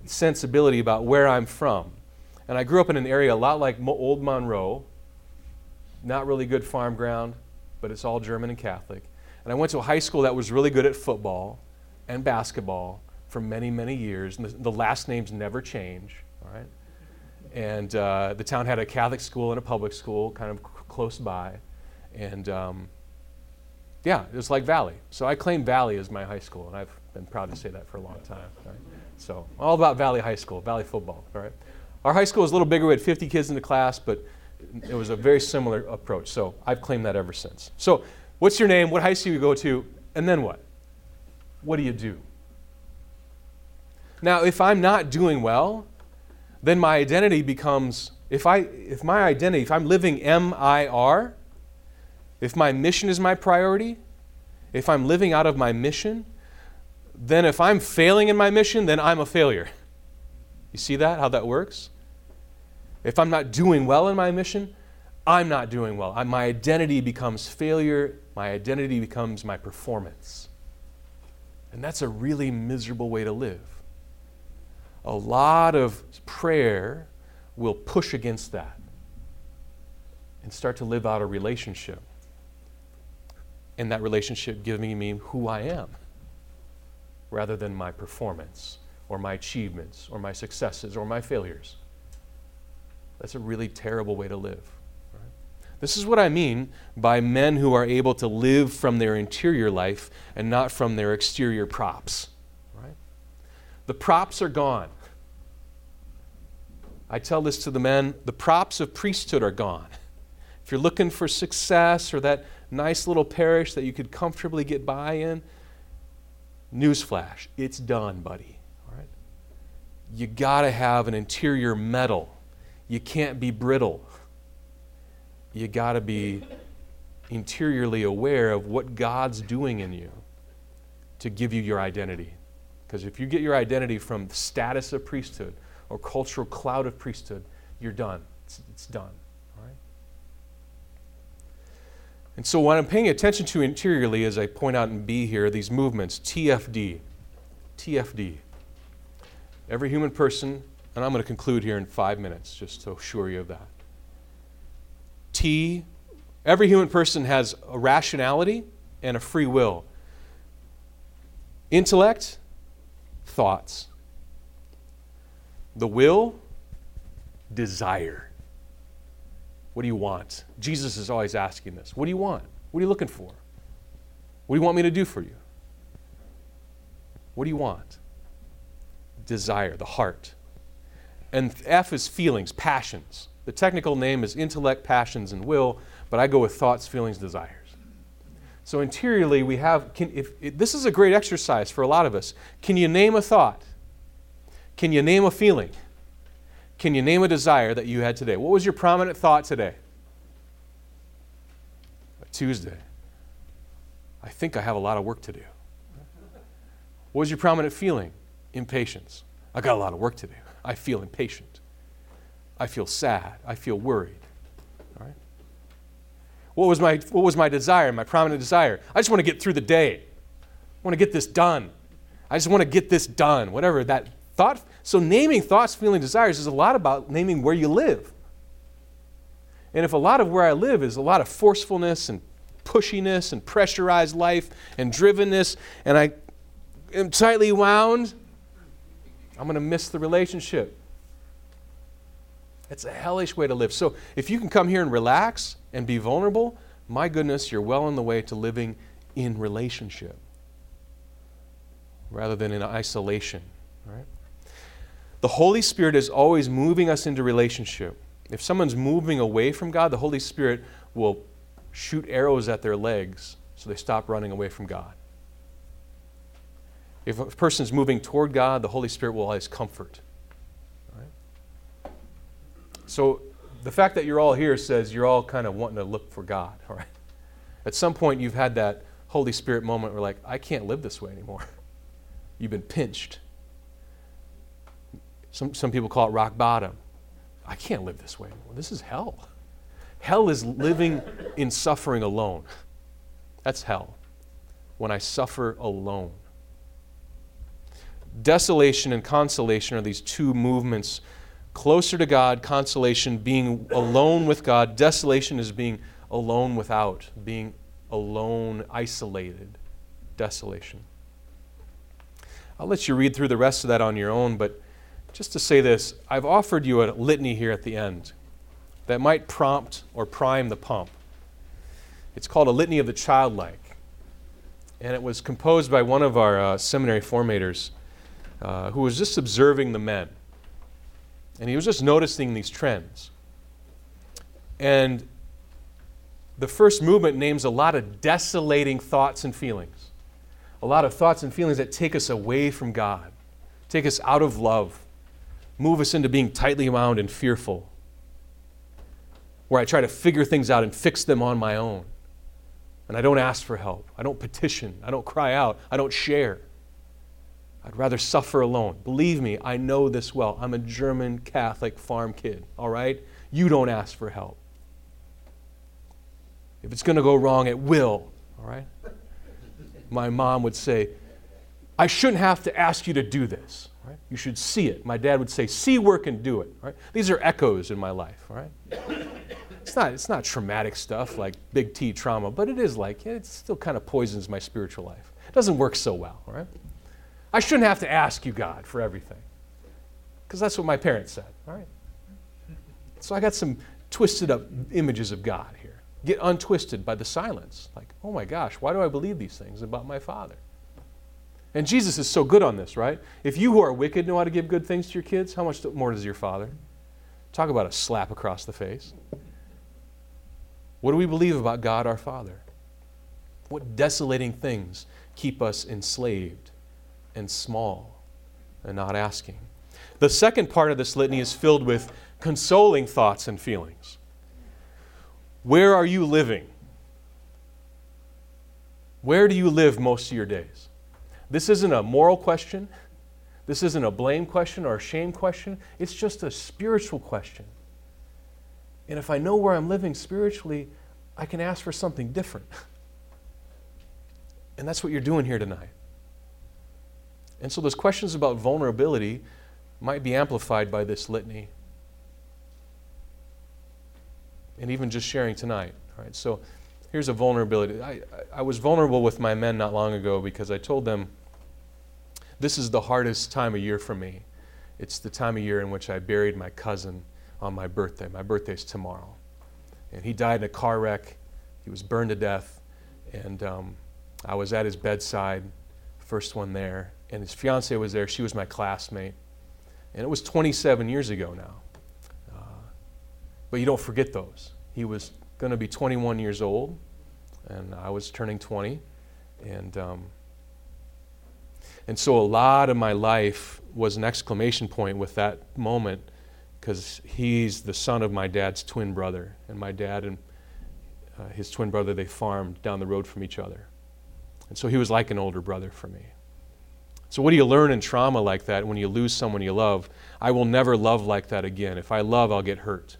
sensibility about where I'm from. And I grew up in an area a lot like Old Monroe, not really good farm ground, but it's all German and Catholic. And I went to a high school that was really good at football and basketball for many, many years. And the, the last names never change, all right? And uh, the town had a Catholic school and a public school kind of c- close by. And um, yeah, it was like Valley. So I claim Valley as my high school, and I've been proud to say that for a long time. Right? So all about Valley High School, Valley football. All right. Our high school was a little bigger. We had 50 kids in the class, but it was a very similar approach. So I've claimed that ever since. So what's your name? What high school you go to? And then what? What do you do? Now, if I'm not doing well, then my identity becomes if I if my identity, if I'm living MIR, if my mission is my priority, if I'm living out of my mission, then if I'm failing in my mission, then I'm a failure. You see that how that works? If I'm not doing well in my mission, I'm not doing well. I, my identity becomes failure, my identity becomes my performance. And that's a really miserable way to live a lot of prayer will push against that and start to live out a relationship. And that relationship giving me who I am rather than my performance or my achievements or my successes or my failures. That's a really terrible way to live. This is what I mean by men who are able to live from their interior life and not from their exterior props. The props are gone. I tell this to the men the props of priesthood are gone. If you're looking for success or that nice little parish that you could comfortably get by in, newsflash, it's done, buddy. All right? You got to have an interior metal. You can't be brittle. You got to be interiorly aware of what God's doing in you to give you your identity. Because if you get your identity from the status of priesthood or cultural cloud of priesthood, you're done. It's, it's done. All right? And so, what I'm paying attention to interiorly, as I point out in B here, these movements TFD. TFD. Every human person, and I'm going to conclude here in five minutes just to assure you of that. T, every human person has a rationality and a free will. Intellect, thoughts. The will, desire. What do you want? Jesus is always asking this. What do you want? What are you looking for? What do you want me to do for you? What do you want? Desire, the heart. And F is feelings, passions. The technical name is intellect, passions, and will, but I go with thoughts, feelings, desires. So interiorly, we have. Can, if, if, this is a great exercise for a lot of us. Can you name a thought? Can you name a feeling? Can you name a desire that you had today? What was your prominent thought today? Tuesday. I think I have a lot of work to do. What was your prominent feeling? Impatience. I got a lot of work to do. I feel impatient. I feel sad. I feel worried. What was my, what was my desire, my prominent desire? I just want to get through the day. I want to get this done. I just want to get this done. Whatever that thought. So naming thoughts, feeling, desires is a lot about naming where you live. And if a lot of where I live is a lot of forcefulness and pushiness and pressurized life and drivenness, and I am tightly wound, I'm going to miss the relationship. It's a hellish way to live. So if you can come here and relax and be vulnerable, my goodness, you're well on the way to living in relationship rather than in isolation. Right? The Holy Spirit is always moving us into relationship. If someone's moving away from God, the Holy Spirit will shoot arrows at their legs so they stop running away from God. If a person's moving toward God, the Holy Spirit will always comfort. So the fact that you're all here says you're all kind of wanting to look for God. <laughs> All right? At some point, you've had that Holy Spirit moment where, like, I can't live this way anymore. <laughs> You've been pinched. Some, some people call it rock bottom. I can't live this way anymore. This is hell. <laughs> Hell is living in suffering alone. That's hell. When I suffer alone. Desolation and consolation are these two movements closer to God, consolation being alone with God, desolation is being alone without, being alone, isolated. Desolation. I'll let you read through the rest of that on your own, but just to say this, I've offered you a litany here at the end that might prompt or prime the pump. It's called a Litany of the Childlike. And it was composed by one of our uh, seminary formators uh, who was just observing the men. And he was just noticing these trends. And the first movement names a lot of desolating thoughts and feelings, a lot of thoughts and feelings that take us away from God, take us out of love, move us into being tightly wound and fearful where I try to figure things out and fix them on my own. And I don't ask for help. I don't petition. I don't cry out. I don't share. I'd rather suffer alone. Believe me, I know this well. I'm a German Catholic farm kid, all right? You don't ask for help. If it's going to go wrong, it will, all right? My mom would say, I shouldn't have to ask you to do this. Right? You should see it. My dad would say, see work and do it. Right? These are echoes in my life. Right? It's not, it's not traumatic stuff like big T trauma, but it is like, it still kind of poisons my spiritual life. It doesn't work so well, all right? I shouldn't have to ask you, God, for everything. Because that's what my parents said, all right? So I got some twisted up images of God here. Get untwisted by the silence. Like, oh my gosh, why do I believe these things about my Father? And Jesus is so good on this, right? If you who are wicked know how to give good things to your kids, how much more does your Father? Talk about a slap across the face. What do we believe about God our Father? What desolating things keep us enslaved and small and not asking? The second part of this litany is filled with consoling thoughts and feelings. Where are you living? Where do you live most of your days? This isn't a moral question. This isn't a blame question or a shame question. It's just a spiritual question. And if I know where I'm living spiritually, I can ask for something different. And that's what you're doing here tonight. And so those questions about vulnerability might be amplified by this litany. And even just sharing tonight. All right, so here's a vulnerability. I, I was vulnerable with my men not long ago because I told them this is the hardest time of year for me. It's the time of year in which I buried my cousin on my birthday. My birthday's tomorrow. And he died in a car wreck. He was burned to death. And um, I was at his bedside, first one there. And his fiancee was there. She was my classmate. And it was 27 years ago now. Uh, but you don't forget those. He was going to be 21 years old, and I was turning 20. And, um, and so a lot of my life was an exclamation point with that moment because he's the son of my dad's twin brother. And my dad and uh, his twin brother, they farmed down the road from each other. And so he was like an older brother for me. So, what do you learn in trauma like that when you lose someone you love? I will never love like that again. If I love, I'll get hurt.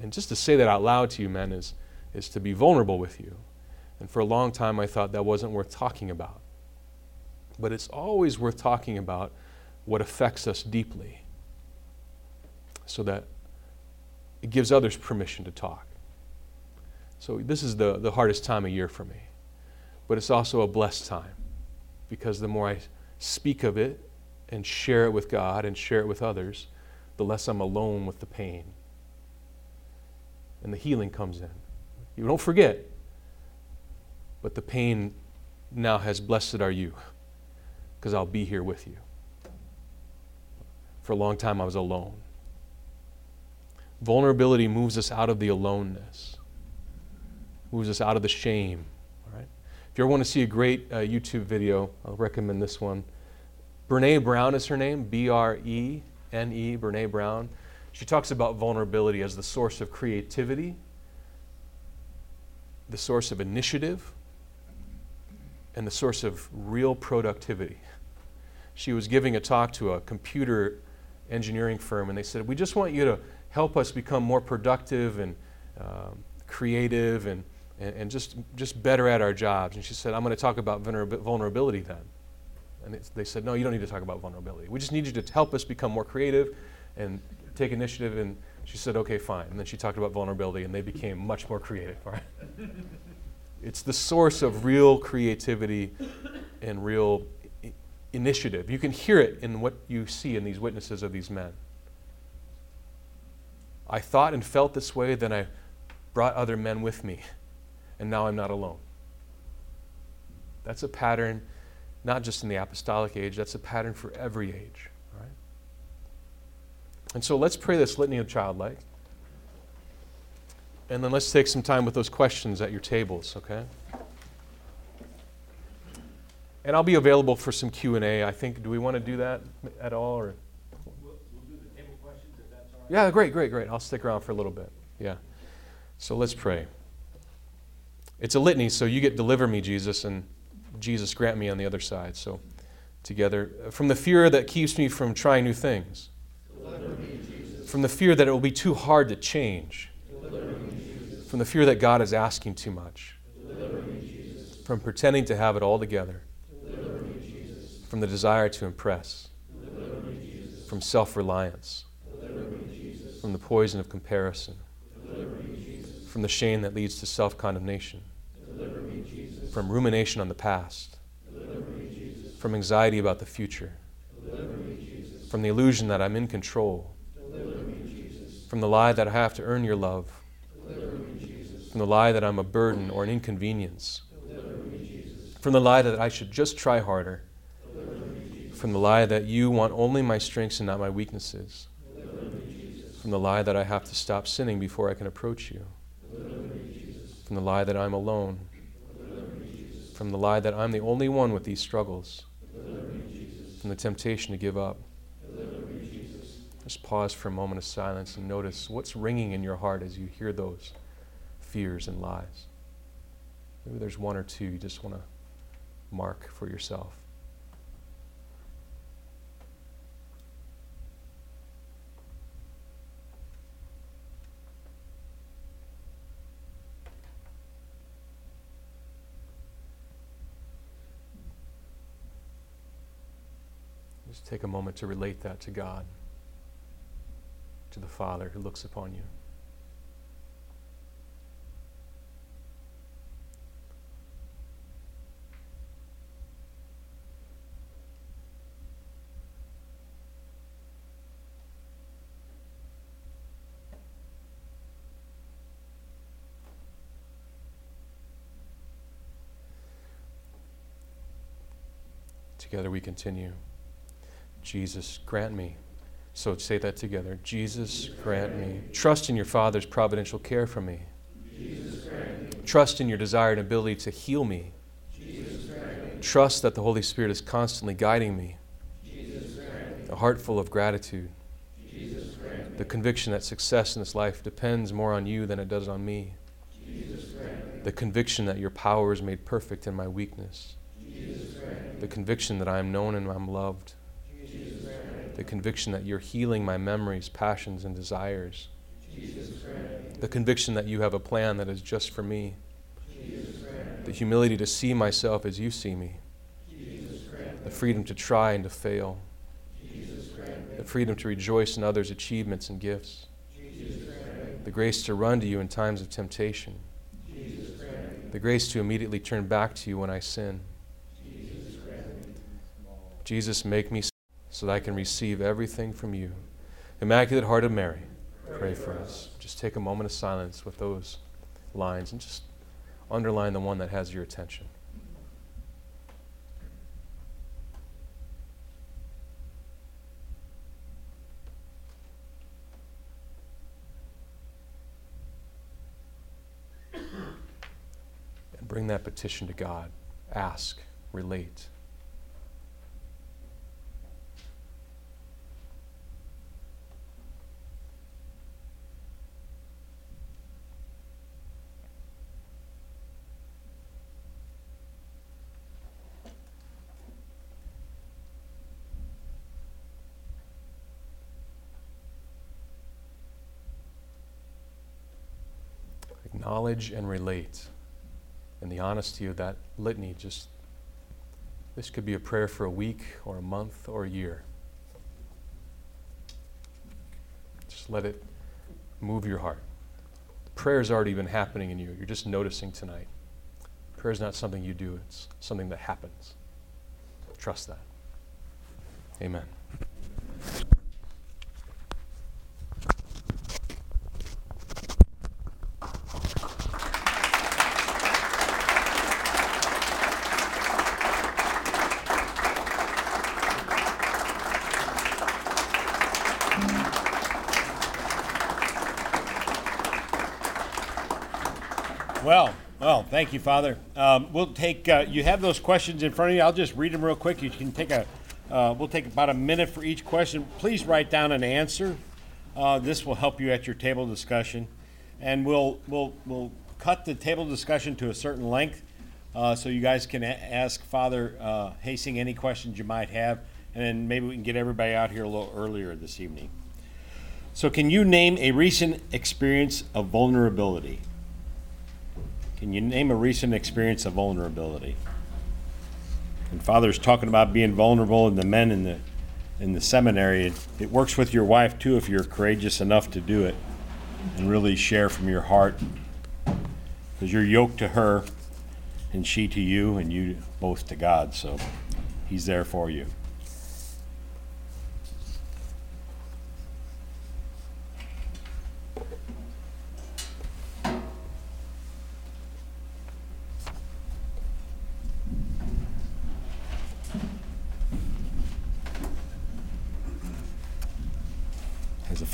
And just to say that out loud to you, men, is, is to be vulnerable with you. And for a long time, I thought that wasn't worth talking about. But it's always worth talking about what affects us deeply so that it gives others permission to talk. So, this is the, the hardest time of year for me. But it's also a blessed time because the more I speak of it and share it with God and share it with others, the less I'm alone with the pain. And the healing comes in. You don't forget, but the pain now has blessed are you because I'll be here with you. For a long time, I was alone. Vulnerability moves us out of the aloneness, moves us out of the shame, if you ever want to see a great uh, YouTube video, I'll recommend this one. Brene Brown is her name, B R E N E, Brene Brown. She talks about vulnerability as the source of creativity, the source of initiative, and the source of real productivity. She was giving a talk to a computer engineering firm, and they said, We just want you to help us become more productive and uh, creative and and, and just, just better at our jobs. And she said, I'm going to talk about vulnerability then. And they said, No, you don't need to talk about vulnerability. We just need you to help us become more creative and take initiative. And she said, Okay, fine. And then she talked about vulnerability, and they became much more creative. <laughs> It's the source of real creativity and real I- initiative. You can hear it in what you see in these witnesses of these men. I thought and felt this way, then I brought other men with me and now I'm not alone. That's a pattern, not just in the apostolic age, that's a pattern for every age. Right? And so let's pray this litany of childlike. And then let's take some time with those questions at your tables, okay? And I'll be available for some Q&A. I think, do we want to do that at all? Or? We'll, we'll do the table questions if that's all right. Yeah, great, great, great. I'll stick around for a little bit. Yeah. So let's pray. It's a litany, so you get deliver me, Jesus, and Jesus grant me on the other side. So together, uh, from the fear that keeps me from trying new things, from the fear that it will be too hard to change, me, from the fear that God is asking too much, me, from pretending to have it all together, from the desire to impress, from self reliance, from the poison of comparison. From the shame that leads to self condemnation, from rumination on the past, me, from anxiety about the future, me, from the illusion that I'm in control, me, from the lie that I have to earn your love, from the lie that I'm a burden or an inconvenience, from the lie that I should just try harder, from the lie that you want only my strengths and not my weaknesses, from the lie that I have to stop sinning before I can approach you from the lie that I'm alone, from the lie that I'm the only one with these struggles, from the temptation to give up. Just pause for a moment of silence and notice what's ringing in your heart as you hear those fears and lies. Maybe there's one or two you just want to mark for yourself. Just take a moment to relate that to God, to the Father who looks upon you. together we continue. Jesus, grant me. So say that together. Jesus, grant me. Trust in your Father's providential care for me. Trust in your desire and ability to heal me. Trust that the Holy Spirit is constantly guiding me. A heart full of gratitude. The conviction that success in this life depends more on you than it does on me. The conviction that your power is made perfect in my weakness. The conviction that I am known and I'm loved. The conviction that you're healing my memories, passions, and desires. The conviction that you have a plan that is just for me. The humility to see myself as you see me. The freedom to try and to fail. The freedom to rejoice in others' achievements and gifts. The grace to run to you in times of temptation. The grace to immediately turn back to you when I sin. Jesus, make me so that I can receive everything from you. Immaculate Heart of Mary, pray for us. Just take a moment of silence with those lines and just underline the one that has your attention. And bring that petition to God. Ask, relate. Acknowledge and relate. And the honesty of that litany just, this could be a prayer for a week or a month or a year. Just let it move your heart. Prayer has already been happening in you. You're just noticing tonight. Prayer is not something you do, it's something that happens. Trust that. Amen. Thank you, Father. Um, we'll take. Uh, you have those questions in front of you. I'll just read them real quick. You can take a. Uh, we'll take about a minute for each question. Please write down an answer. Uh, this will help you at your table discussion, and we'll we'll we'll cut the table discussion to a certain length, uh, so you guys can a- ask Father uh, Hoesing any questions you might have, and then maybe we can get everybody out here a little earlier this evening. So, can you name a recent experience of vulnerability? Can you name a recent experience of vulnerability? And Father's talking about being vulnerable and the men in the in the seminary. It, it works with your wife too if you're courageous enough to do it and really share from your heart. Because you're yoked to her and she to you and you both to God. So he's there for you.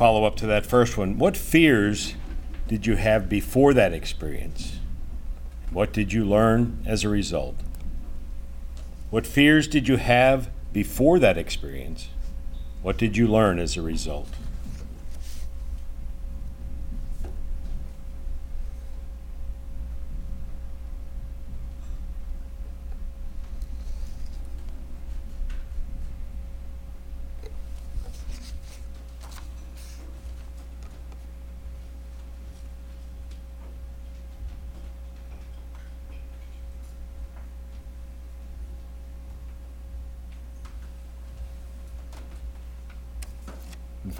Follow up to that first one, what fears did you have before that experience? What did you learn as a result? What fears did you have before that experience? What did you learn as a result?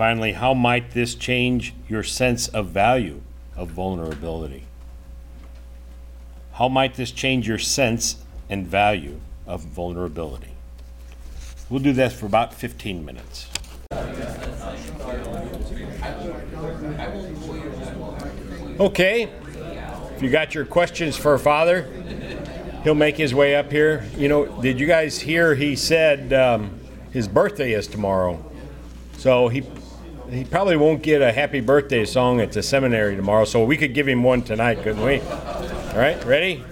Finally, how might this change your sense of value of vulnerability? How might this change your sense and value of vulnerability? We'll do that for about 15 minutes. Okay, if you got your questions for Father, he'll make his way up here. You know, did you guys hear he said um, his birthday is tomorrow? So he he probably won't get a happy birthday song at the seminary tomorrow. So we could give him one tonight, couldn't we? All right, ready?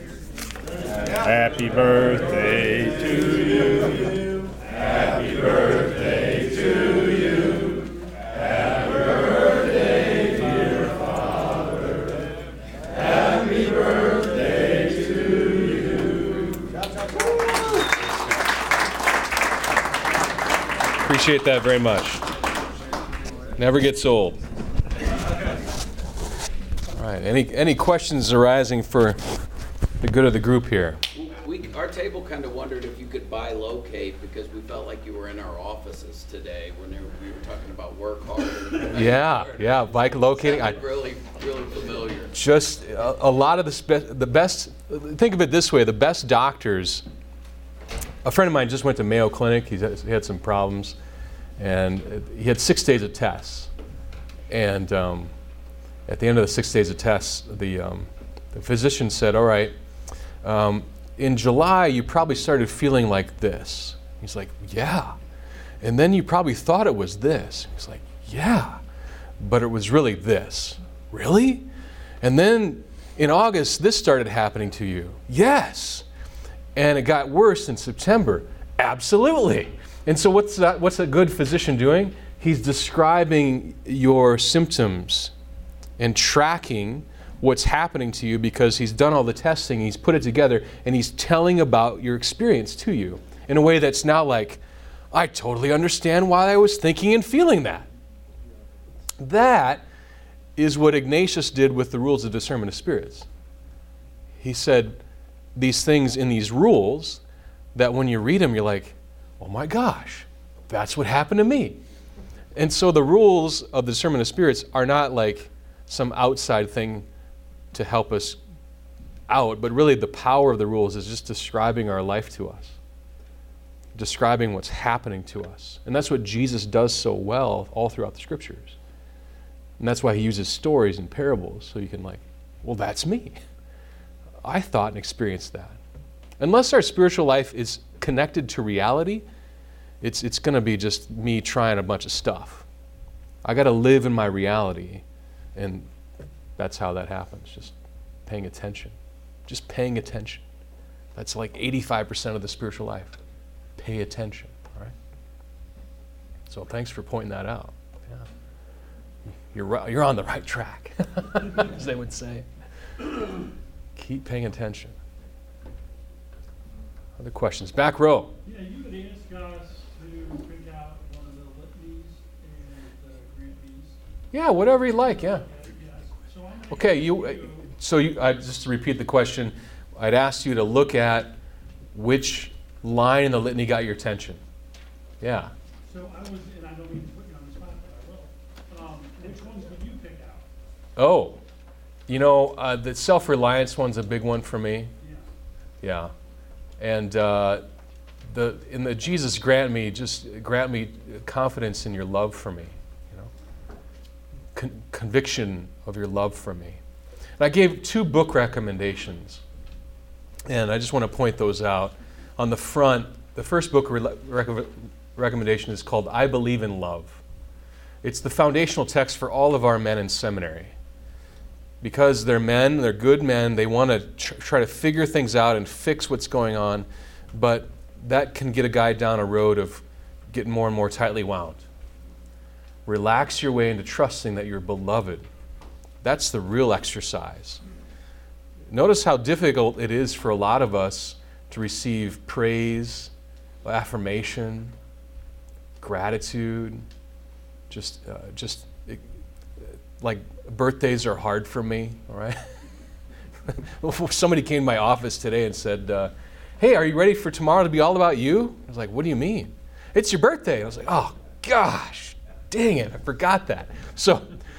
Happy birthday to you. Happy birthday to you. Happy birthday, dear Father. Happy birthday to you. Appreciate that very much. Never gets old. All right. Any any questions arising for the good of the group here? We, our table kind of wondered if you could bilocate because we felt like you were in our offices today when were- we were talking about work hard. Yeah, yeah. Bilocating. I, really, really familiar. just a, a lot of the spe- the best. Think of it this way: the best doctors. A friend of mine just went to Mayo Clinic. He's he had some problems, and he had six days of tests. And um, at the end of the six days of tests, the um, the physician said, "All right, um, in July you probably started feeling like this." He's like, "Yeah," and then you probably thought it was this. He's like, "Yeah," but it was really this. Really? And then in August, this started happening to you. Yes. And it got worse in September. Absolutely. And so, what's that, what's a good physician doing? He's describing your symptoms and tracking what's happening to you because he's done all the testing, he's put it together, and he's telling about your experience to you in a way that's now like, I totally understand why I was thinking and feeling that. That is what Ignatius did with the rules of discernment of spirits. He said these things in these rules that when you read them, you're like, oh my gosh, that's what happened to me. And so the rules of the discernment of spirits are not like some outside thing to help us out, but really the power of the rules is just describing our life to us, describing what's happening to us. And that's what Jesus does so well all throughout the scriptures. And that's why he uses stories and parables, so you can, like, well, that's me. I thought and experienced that. Unless our spiritual life is connected to reality, it's, it's going to be just me trying a bunch of stuff. I got to live in my reality, and that's how that happens. Just paying attention. Just paying attention. That's like 85% of the spiritual life. Pay attention, all right? So thanks for pointing that out. Yeah you're, you're on the right track, <laughs> as they would say. Keep paying attention. Other questions? Back row. Yeah, you would ask us to print out one of the litanies and the grant fees. Yeah, whatever you like, yeah. So I'm gonna Okay, you, uh, so you, uh, just to repeat the question, I'd asked you to look at which line in the litany got your attention. Yeah. So I was, and I don't mean to put you on the spot, but I will. Um, which ones would you pick out? Oh, you know, uh, the self reliance one's a big one for me. Yeah. Yeah. And uh, the, in the Jesus grant me, just grant me confidence in your love for me, you know, Con- conviction of your love for me. And I gave two book recommendations, and I just want to point those out. On the front, the first book re- rec- recommendation is called I Believe in Love. It's the foundational text for all of our men in seminary because they're men, they're good men, they want to tr- try to figure things out and fix what's going on, but that can get a guy down a road of getting more and more tightly wound. Relax your way into trusting that you're beloved. That's the real exercise. Notice how difficult it is for a lot of us to receive praise, affirmation, gratitude, just, uh, just like birthdays are hard for me, all right? <laughs> Somebody came to my office today and said, uh, Hey, are you ready for tomorrow to be all about you? I was like, What do you mean? It's your birthday. I was like, Oh, gosh, dang it, I forgot that. So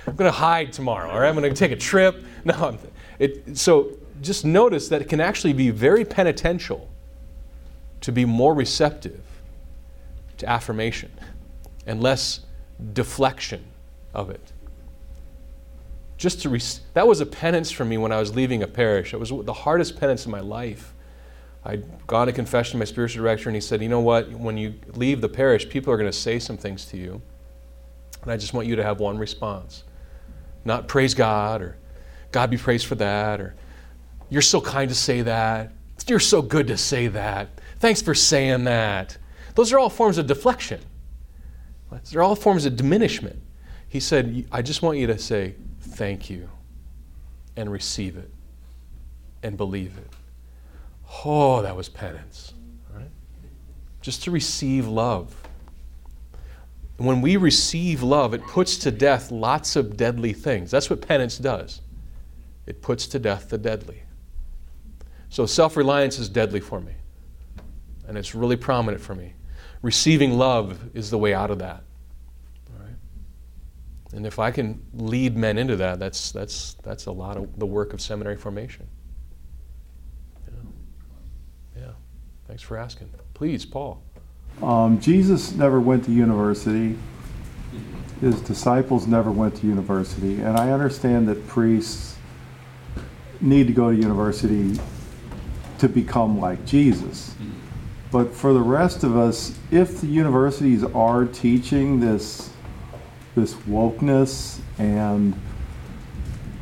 I'm going to hide tomorrow, all right? I'm going to take a trip. <laughs> No, I'm, it, so just notice that it can actually be very penitential to be more receptive to affirmation and less deflection of it just to re- that was a penance for me when I was leaving a parish. It was the hardest penance in my life I'd gone to confession to my spiritual director, and he said, You know what? When you leave the parish, people are going to say some things to you. And I just want you to have one response not praise God or God be praised for that or you're so kind to say that. You're so good to say that. Thanks for saying that. Those are all forms of deflection. They're all forms of diminishment. He said, I just want you to say thank you and receive it and believe it. Oh, that was penance. Right? Just to receive love. When we receive love, it puts to death lots of deadly things. That's what penance does. It puts to death the deadly. So self reliance is deadly for me, and it's really prominent for me. Receiving love is the way out of that. And if I can lead men into that, that's, that's, that's a lot of the work of seminary formation. Yeah. yeah. Thanks for asking. Please, Paul. Um, Jesus never went to university. His disciples never went to university. And I understand that priests need to go to university to become like Jesus. But for the rest of us, if the universities are teaching this this wokeness and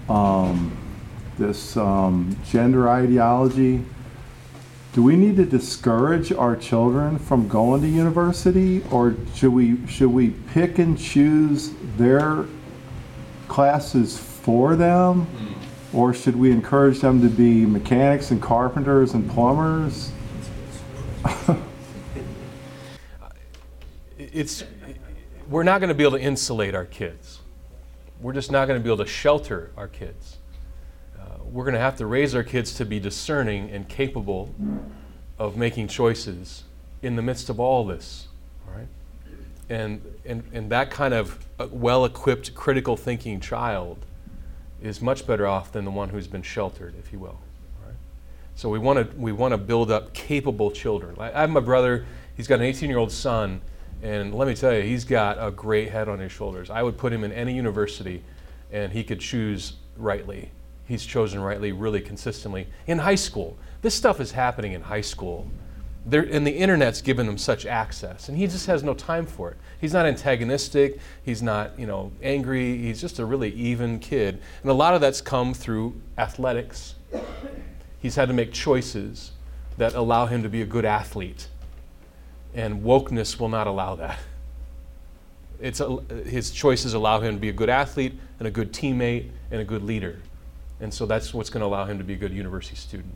um, this um, gender ideology, do we need to discourage our children from going to university, or should we should we pick and choose their classes for them, or should we encourage them to be mechanics and carpenters and plumbers? <laughs> it's we're not going to be able to insulate our kids. We're just not going to be able to shelter our kids. Uh, we're going to have to raise our kids to be discerning and capable of making choices in the midst of all this. All right? And, and, and that kind of well equipped, critical thinking child is much better off than the one who's been sheltered, if you will. Right? So we want to we want to build up capable children. I have my brother. He's got an 18 year old son and let me tell you, he's got a great head on his shoulders. I would put him in any university and he could choose rightly. He's chosen rightly really consistently. In high school, this stuff is happening in high school. There, and the internet's given him such access, and he just has no time for it. He's not antagonistic. He's not, you know, angry. He's just a really even kid, and a lot of that's come through athletics. He's had to make choices that allow him to be a good athlete and wokeness will not allow that. It's a, his choices allow him to be a good athlete and a good teammate and a good leader. And so that's what's going to allow him to be a good university student.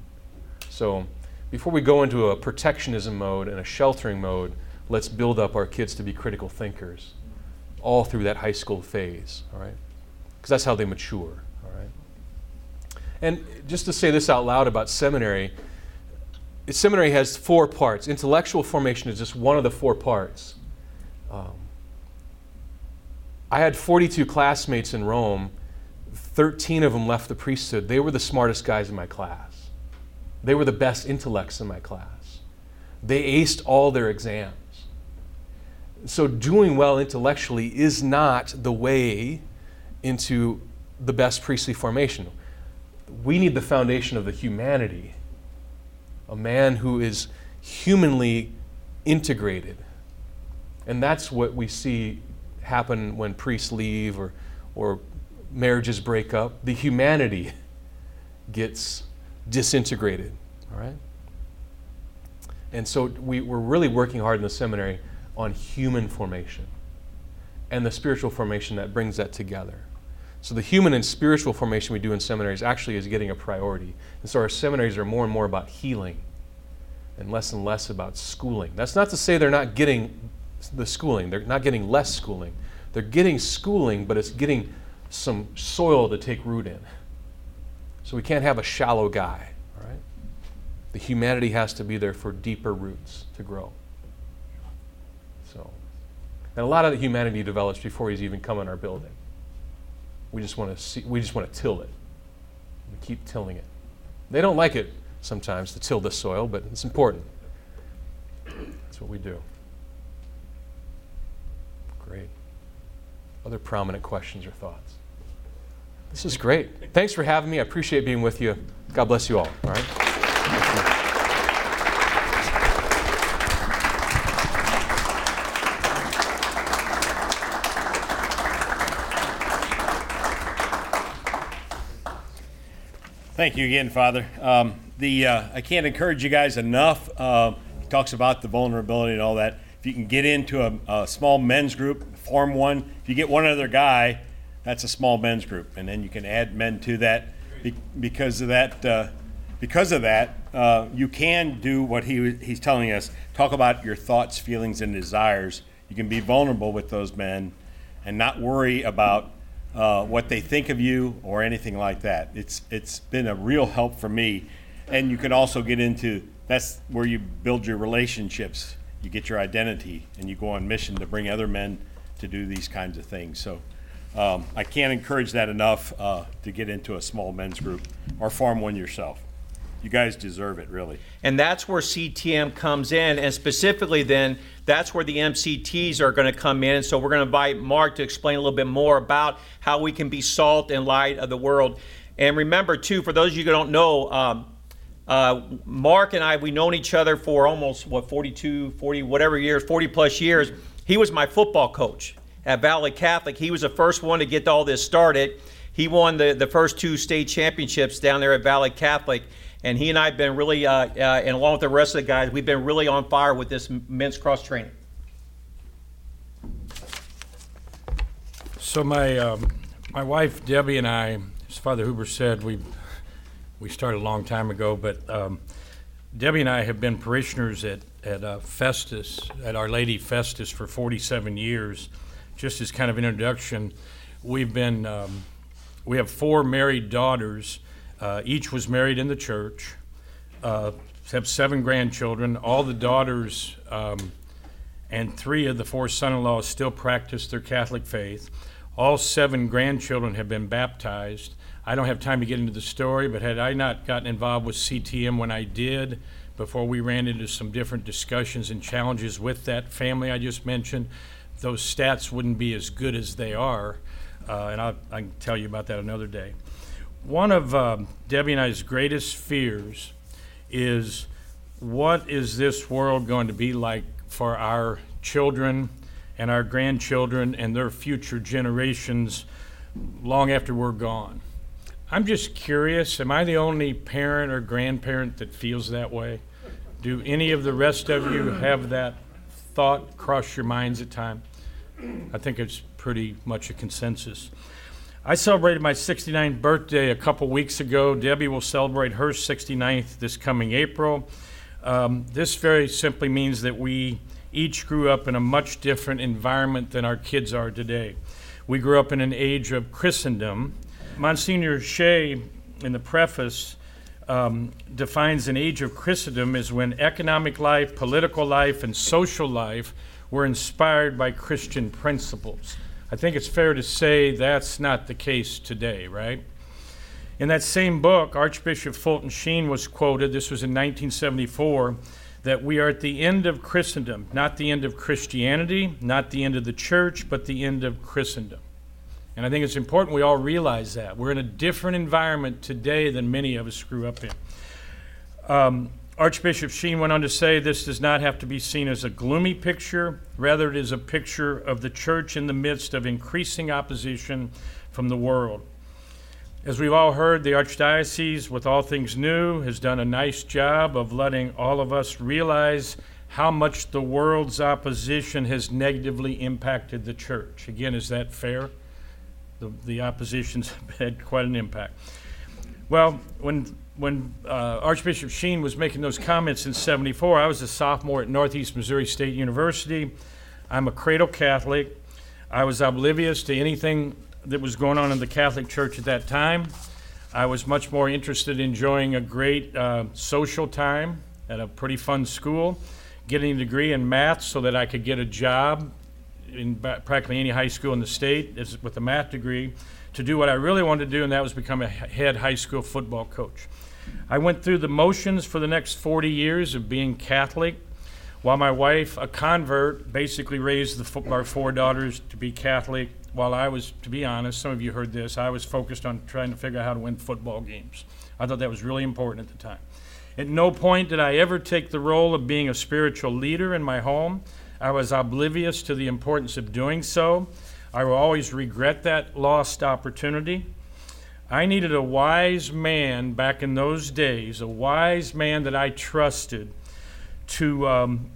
So before we go into a protectionism mode and a sheltering mode, let's build up our kids to be critical thinkers all through that high school phase, all right? Because that's how they mature, all right? And just to say this out loud about seminary, seminary has four parts. Intellectual formation is just one of the four parts. Um, I had 42 classmates in Rome. 13 of them left the priesthood. They were the smartest guys in my class. They were the best intellects in my class. They aced all their exams. So, doing well intellectually is not the way into the best priestly formation. We need the foundation of the humanity a man who is humanly integrated. And that's what we see happen when priests leave or, or marriages break up. The humanity <laughs> gets disintegrated, all right? And so we, we're really working hard in the seminary on human formation and the spiritual formation that brings that together. So the human and spiritual formation we do in seminaries actually is getting a priority. And so our seminaries are more and more about healing and less and less about schooling. That's not to say they're not getting the schooling, they're not getting less schooling. They're getting schooling, but it's getting some soil to take root in. So we can't have a shallow guy, all right? The humanity has to be there for deeper roots to grow. So, and a lot of the humanity develops before he's even come in our building. We just want to see, we just want to till it. We keep tilling it. They don't like it sometimes to till the soil, but it's important. That's what we do. Great. Other prominent questions or thoughts? This is great. Thanks for having me. I appreciate being with you. God bless you all. All right. Thank you again, Father. Um, the uh, I can't encourage you guys enough. Uh, talks about the vulnerability and all that. If you can get into a, a small men's group, form one. If you get one other guy, that's a small men's group, and then you can add men to that. Be- because of that, uh, because of that, uh, you can do what he he's telling us. Talk about your thoughts, feelings, and desires. You can be vulnerable with those men, and not worry about uh, what they think of you or anything like that. It's it's been a real help for me, and you can also get into that's where you build your relationships. You get your identity, and you go on mission to bring other men to do these kinds of things. So. Um, I can't encourage that enough uh, to get into a small men's group or form one yourself. You guys deserve it, really. And that's where CTM comes in, and specifically then, that's where the MCTs are going to come in. So we're going to invite Mark to explain a little bit more about how we can be salt and light of the world. And remember, too, for those of you who don't know, um, uh, Mark and I, we've known each other for almost, what, 42, 40, whatever years, 40 plus years. He was my football coach at Valley Catholic. He was the first one to get all this started. He won the, the first two state championships down there at Valley Catholic. And he and I have been really, uh, uh, and along with the rest of the guys, we've been really on fire with this men's cross training. So my um, my wife Debbie and I, as Father Huber said, we we started a long time ago, but um, Debbie and I have been parishioners at at uh, Festus at Our Lady Festus for 47 years. Just as kind of an introduction, we've been um, we have four married daughters. Uh, each was married in the church. Uh, have seven grandchildren. All the daughters um, and three of the four son-in-laws still practice their Catholic faith. All seven grandchildren have been baptized. I don't have time to get into the story, but had I not gotten involved with CTM when I did, before we ran into some different discussions and challenges with that family I just mentioned, those stats wouldn't be as good as they are. Uh, and I'll, I can tell you about that another day. One of um, Debbie and I's greatest fears is what is this world going to be like for our children and our grandchildren and their future generations long after we're gone? I'm just curious am I the only parent or grandparent that feels that way? Do any of the rest of you have that thought cross your minds at times? I think it's pretty much a consensus. I celebrated my 69th birthday a couple weeks ago. Debbie will celebrate her 69th this coming April. Um, this very simply means that we each grew up in a much different environment than our kids are today. We grew up in an age of Christendom. Monsignor Shea, in the preface, um, defines an age of Christendom as when economic life, political life, and social life were inspired by Christian principles. I think it's fair to say that's not the case today, right? In that same book, Archbishop Fulton Sheen was quoted, this was in 1974, that we are at the end of Christendom, not the end of Christianity, not the end of the church, but the end of Christendom. And I think it's important we all realize that. We're in a different environment today than many of us grew up in. Um, Archbishop Sheen went on to say this does not have to be seen as a gloomy picture, rather, it is a picture of the church in the midst of increasing opposition from the world. As we've all heard, the Archdiocese, with all things new, has done a nice job of letting all of us realize how much the world's opposition has negatively impacted the church. Again, is that fair? The, the opposition's <laughs> had quite an impact. Well, when when uh, Archbishop Sheen was making those comments in 74, I was a sophomore at Northeast Missouri State University. I'm a cradle Catholic. I was oblivious to anything that was going on in the Catholic Church at that time. I was much more interested in enjoying a great uh, social time at a pretty fun school, getting a degree in math so that I could get a job in practically any high school in the state with a math degree to do what I really wanted to do, and that was become a head high school football coach. I went through the motions for the next 40 years of being Catholic, while my wife, a convert, basically raised the, our four daughters to be Catholic. While I was, to be honest, some of you heard this, I was focused on trying to figure out how to win football games. I thought that was really important at the time. At no point did I ever take the role of being a spiritual leader in my home. I was oblivious to the importance of doing so. I will always regret that lost opportunity. I needed a wise man back in those days, a wise man that I trusted to um,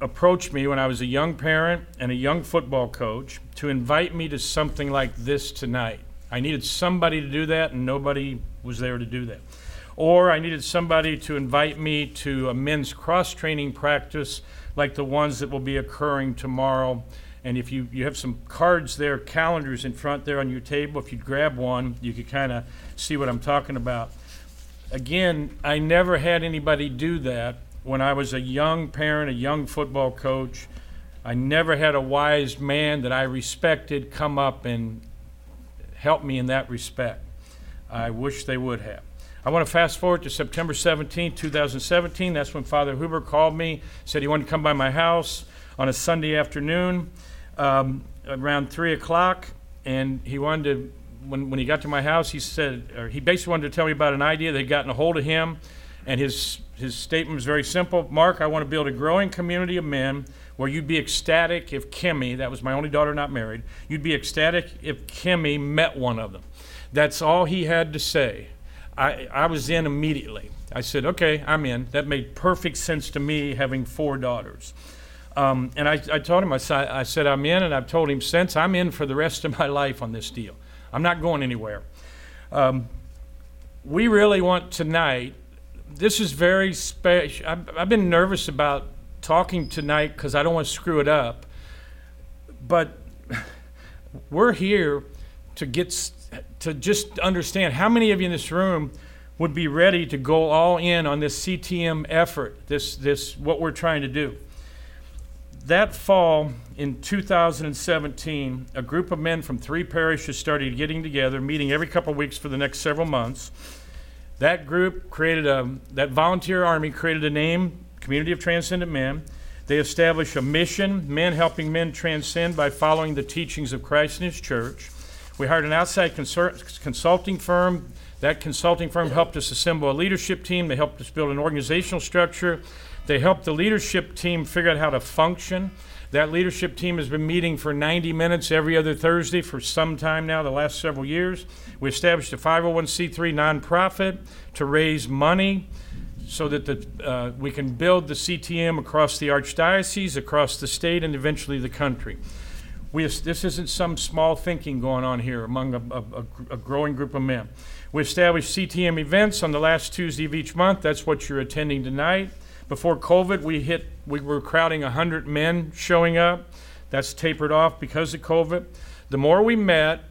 approach me when I was a young parent and a young football coach to invite me to something like this tonight. I needed somebody to do that, and nobody was there to do that. Or I needed somebody to invite me to a men's cross training practice like the ones that will be occurring tomorrow. And if you, you have some cards there, calendars in front there on your table, if you'd grab one, you could kind of see what I'm talking about. Again, I never had anybody do that when I was a young parent, a young football coach. I never had a wise man that I respected come up and help me in that respect. I wish they would have. I want to fast forward to September 17, 2017. That's when Father Huber called me, said he wanted to come by my house on a Sunday afternoon um, around 3 o'clock. And he wanted to, when, when he got to my house, he said, or he basically wanted to tell me about an idea had gotten a hold of him. And his, his statement was very simple Mark, I want to build a growing community of men where you'd be ecstatic if Kimmy, that was my only daughter not married, you'd be ecstatic if Kimmy met one of them. That's all he had to say. I, I was in immediately. I said, okay, I'm in. That made perfect sense to me having four daughters. Um, and I, I told him, I, I said, I'm in, and I've told him since, I'm in for the rest of my life on this deal. I'm not going anywhere. Um, we really want tonight, this is very special. I've, I've been nervous about talking tonight because I don't want to screw it up. But <laughs> we're here to get to just understand how many of you in this room would be ready to go all in on this CTM effort, this this what we're trying to do. That fall in 2017, a group of men from three parishes started getting together, meeting every couple of weeks for the next several months. That group created a that volunteer army created a name, Community of Transcendent Men. They established a mission, men helping men transcend by following the teachings of Christ and His church. We hired an outside consulting firm. That consulting firm helped us assemble a leadership team. They helped us build an organizational structure. They helped the leadership team figure out how to function. That leadership team has been meeting for 90 minutes every other Thursday for some time now, the last several years. We established a 501c3 nonprofit to raise money so that the, uh, we can build the CTM across the archdiocese, across the state, and eventually the country. We, this isn't some small thinking going on here among a, a- a growing group of men. We established CTM events on the last Tuesday of each month. That's what you're attending tonight. Before COVID, we hit, we were crowding 100 men showing up. That's tapered off because of COVID. The more we met,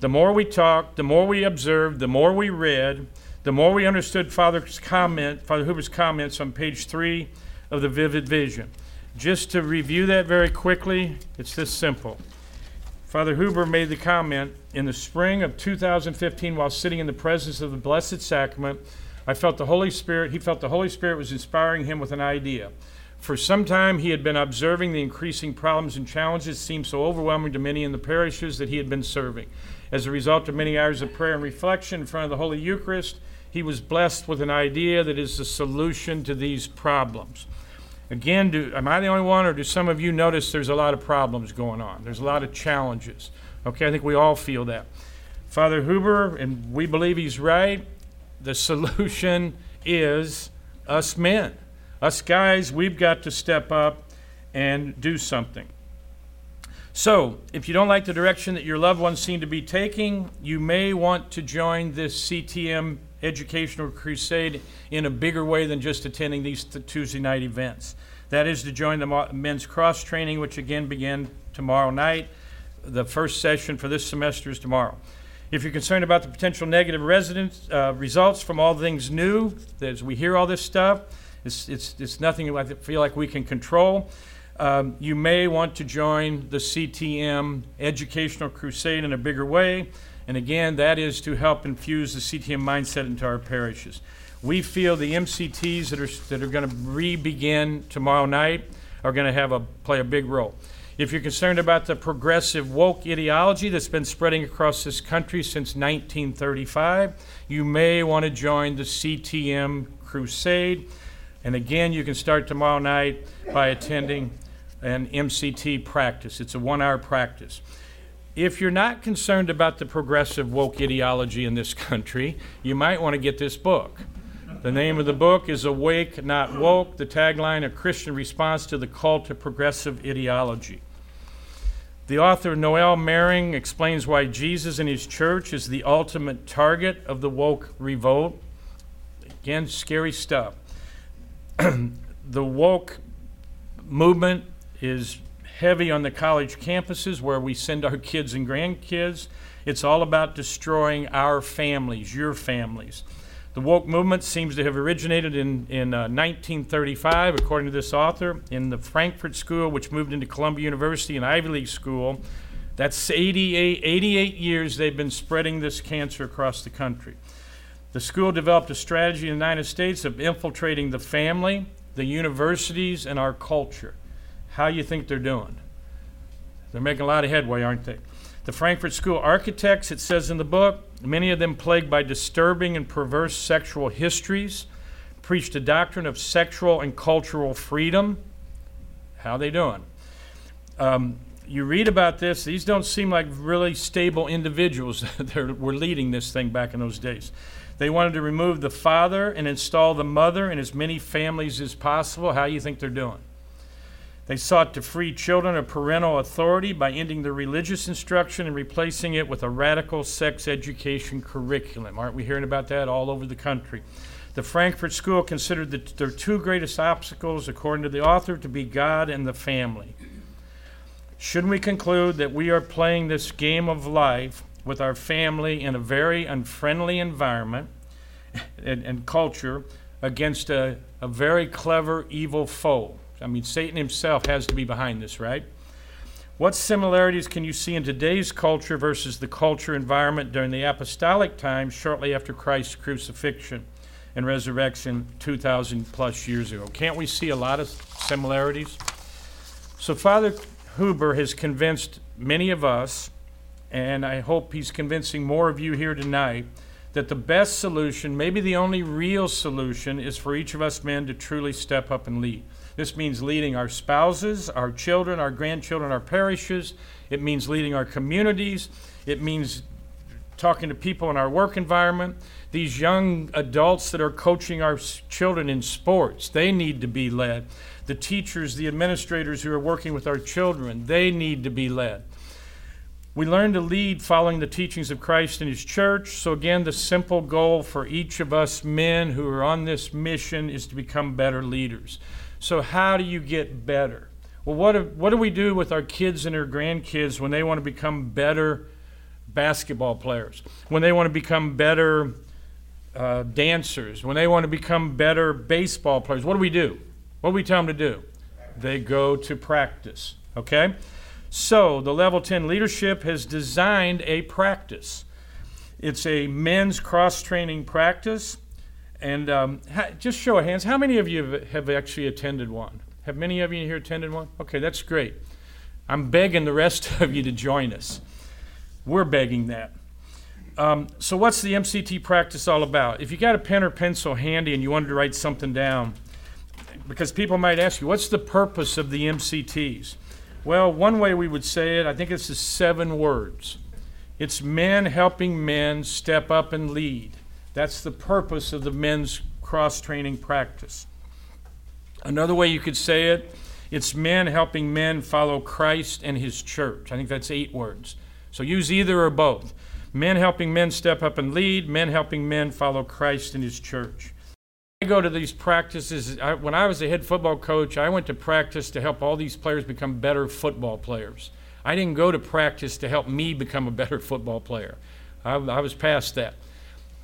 the more we talked, the more we observed, the more we read, the more we understood Father's comment, Father Huber's comments on page three of the Vivid Vision. Just to review that very quickly, it's this simple. Father Huber made the comment in the spring of 2015 while sitting in the presence of the Blessed Sacrament. I felt the Holy Spirit, he felt the Holy Spirit was inspiring him with an idea. For some time, he had been observing the increasing problems and challenges seemed so overwhelming to many in the parishes that he had been serving. As a result of many hours of prayer and reflection in front of the Holy Eucharist, he was blessed with an idea that is the solution to these problems. Again, do, am I the only one, or do some of you notice there's a lot of problems going on? There's a lot of challenges. Okay, I think we all feel that. Father Huber, and we believe he's right, the solution is us men. Us guys, we've got to step up and do something. So, if you don't like the direction that your loved ones seem to be taking, you may want to join this CTM educational crusade in a bigger way than just attending these th- Tuesday night events. That is to join the men's cross training, which again begin tomorrow night. The first session for this semester is tomorrow. If you're concerned about the potential negative residents, uh, results from all things new, as we hear all this stuff, it's, it's, it's nothing I feel like we can control. Um, you may want to join the CTM Educational Crusade in a bigger way. And again, that is to help infuse the CTM mindset into our parishes. We feel the MCTs that are, that are going to re begin tomorrow night are going to have a, play a big role. If you're concerned about the progressive woke ideology that's been spreading across this country since 1935, you may want to join the CTM Crusade. And again, you can start tomorrow night by attending an MCT practice. It's a one hour practice. if you're not concerned about the progressive woke ideology in this country, you might want to get this book. The name of the book is Awake, Not Woke The Tagline A Christian Response to the Cult of Progressive Ideology. The author, Noelle Mering, explains why Jesus and his church is the ultimate target of the woke revolt. Again, scary stuff. <clears throat> the woke movement is heavy on the college campuses where we send our kids and grandkids. It's all about destroying our families, your families. The woke movement seems to have originated in, in uh, 1935, according to this author, in the Frankfurt School, which moved into Columbia University, an Ivy League school. That's 88, 88 years they've been spreading this cancer across the country. The school developed a strategy in the United States of infiltrating the family, the universities, and our culture. How you think they're doing? They're making a lot of headway, aren't they? The Frankfurt School architects, it says in the book, many of them plagued by disturbing and perverse sexual histories, preached a doctrine of sexual and cultural freedom. How are they doing? Um, you read about this; these don't seem like really stable individuals <laughs> that were leading this thing back in those days. They wanted to remove the father and install the mother in as many families as possible. How do you think they're doing? They sought to free children of parental authority by ending the religious instruction and replacing it with a radical sex education curriculum. Aren't we hearing about that all over the country? The Frankfurt School considered that their two greatest obstacles, according to the author, to be God and the family. Shouldn't we conclude that we are playing this game of life with our family in a very unfriendly environment <laughs> and, and culture against a, a very clever, evil foe? I mean, Satan himself has to be behind this, right? What similarities can you see in today's culture versus the culture environment during the apostolic times shortly after Christ's crucifixion and resurrection 2,000 plus years ago? Can't we see a lot of similarities? So, Father Huber has convinced many of us, and I hope he's convincing more of you here tonight, that the best solution, maybe the only real solution, is for each of us men to truly step up and lead. This means leading our spouses, our children, our grandchildren, our parishes. It means leading our communities. It means talking to people in our work environment. These young adults that are coaching our children in sports, they need to be led. The teachers, the administrators who are working with our children, they need to be led. We learn to lead following the teachings of Christ and His church. So, again, the simple goal for each of us men who are on this mission is to become better leaders. So, how do you get better? Well, what do, what do we do with our kids and our grandkids when they want to become better basketball players, when they want to become better uh, dancers, when they want to become better baseball players? What do we do? What do we tell them to do? They go to practice, okay? So, the Level 10 leadership has designed a practice. It's a men's cross training practice. And um, ha- just show of hands, how many of you have actually attended one? Have many of you here attended one? Okay, that's great. I'm begging the rest <laughs> of you to join us. We're begging that. Um, so, what's the MCT practice all about? If you got a pen or pencil handy and you wanted to write something down, because people might ask you, what's the purpose of the MCTs? Well, one way we would say it, I think it's the seven words. It's men helping men step up and lead. That's the purpose of the men's cross training practice. Another way you could say it, it's men helping men follow Christ and his church. I think that's eight words. So use either or both. Men helping men step up and lead, men helping men follow Christ and his church. I go to these practices. I, when I was a head football coach, I went to practice to help all these players become better football players. I didn't go to practice to help me become a better <laughs> football player. I, I was past that.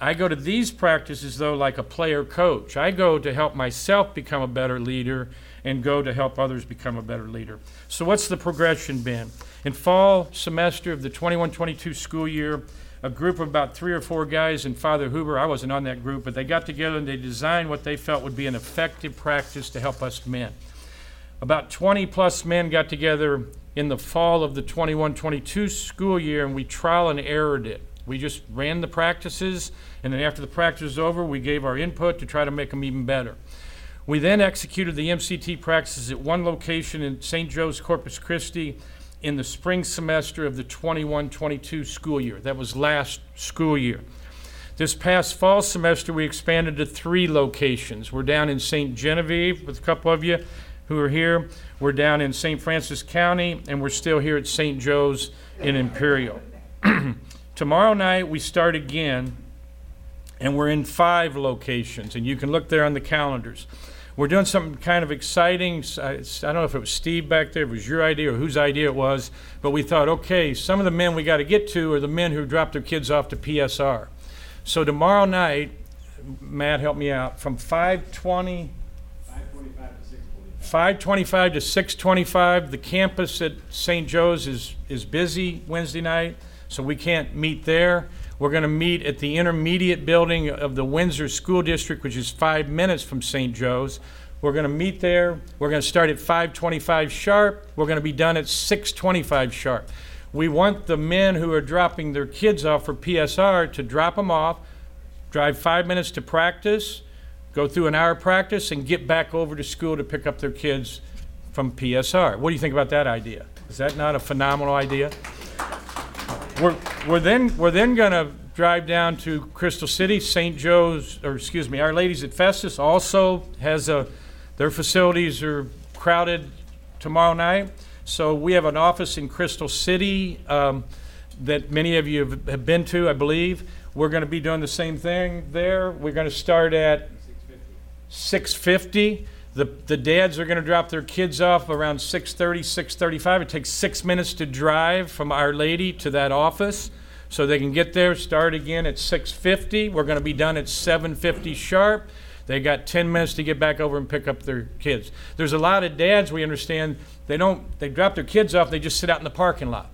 I go to these practices, though, like a player coach. I go to help myself become a better leader and go to help others become a better leader. So, what's the progression been? In fall semester of the 21 22 school year, a group of about three or four guys and Father Huber, I wasn't on that group, but they got together and they designed what they felt would be an effective practice to help us men. About 20 plus men got together in the fall of the 21 22 school year and we trial and errored it. We just ran the practices, and then after the practice was over, we gave our input to try to make them even better. We then executed the MCT practices at one location in St. Joe's Corpus Christi in the spring semester of the 21 22 school year. That was last school year. This past fall semester, we expanded to three locations. We're down in St. Genevieve with a couple of you who are here. We're down in St. Francis County, and we're still here at St. Joe's in Imperial. <clears throat> Tomorrow night, we start again, and we're in five locations, and you can look there on the calendars. We're doing something kind of exciting. I don't know if it was Steve back there, if it was your idea or whose idea it was, but we thought, okay, some of the men we got to get to are the men who dropped their kids off to PSR. So tomorrow night, Matt, help me out, from 5:20 5:25 to 6:25. The campus at St. Joe's is, is busy Wednesday night, so we can't meet there. We're going to meet at the intermediate building of the Windsor School District, which is five minutes from St. Joe's. We're going to meet there. We're going to start at 5:25 sharp. We're going to be done at 6:25 sharp. We want the men who are dropping their kids off for PSR to drop them off, drive five minutes to practice, go through an hour of practice, and get back over to school to pick up their kids from PSR. What do you think about that idea? Is that not a phenomenal idea? We're, we're then we're then to drive down to Crystal City. St. Joe's, or excuse me, Our Ladies at Festus also has a their facilities are crowded tomorrow night. So we have an office in Crystal City um, that many of you have, have been to, I believe. We're going to be doing the same thing there. We're going to start at 650. The, the dads are going to drop their kids off around 630, 635. It takes six minutes to drive from Our Lady to that office. So they can get there, start again at 650. We're going to be done at 750 sharp. They got 10 minutes to get back over and pick up their kids. There's a lot of dads, we understand, they don't, they drop their kids off, they just sit out in the parking lot.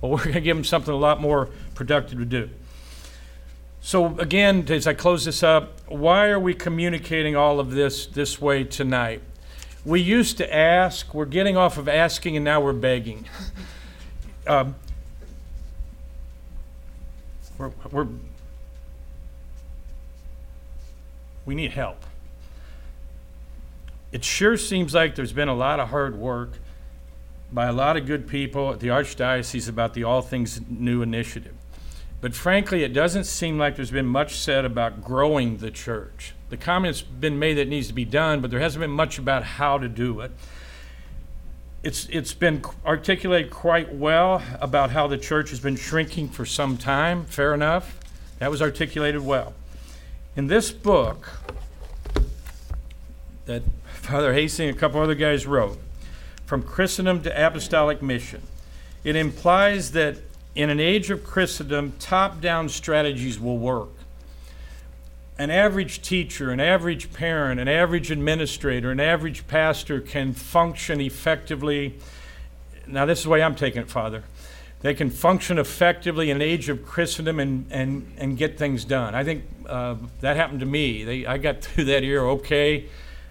Well, <laughs> we're going to give them something a lot more productive to do. So again, as I close this up, why are we communicating all of this this way tonight? We used to ask, we're getting off of asking, and now we're begging. <laughs> Um, we're, we're, we need help. It sure seems like there's been a lot of hard work by a lot of good people at the Archdiocese about the All Things New initiative. But frankly, it doesn't seem like there's been much said about growing the church. The comment's been made that it needs to be done, but there hasn't been much about how to do it. It's, it's been articulated quite well about how the church has been shrinking for some time. Fair enough. That was articulated well. In this book that Father Hoesing and a couple other guys wrote, From Christendom to Apostolic Mission, it implies that in an age of Christendom, top down strategies will work. An average teacher, an average parent, an average administrator, an average pastor can function effectively. Now, this is the way I'm taking it, Father. They can function effectively in an age of Christendom and, and, and get things done. I think uh, that happened to me. They, I got <laughs> through that year okay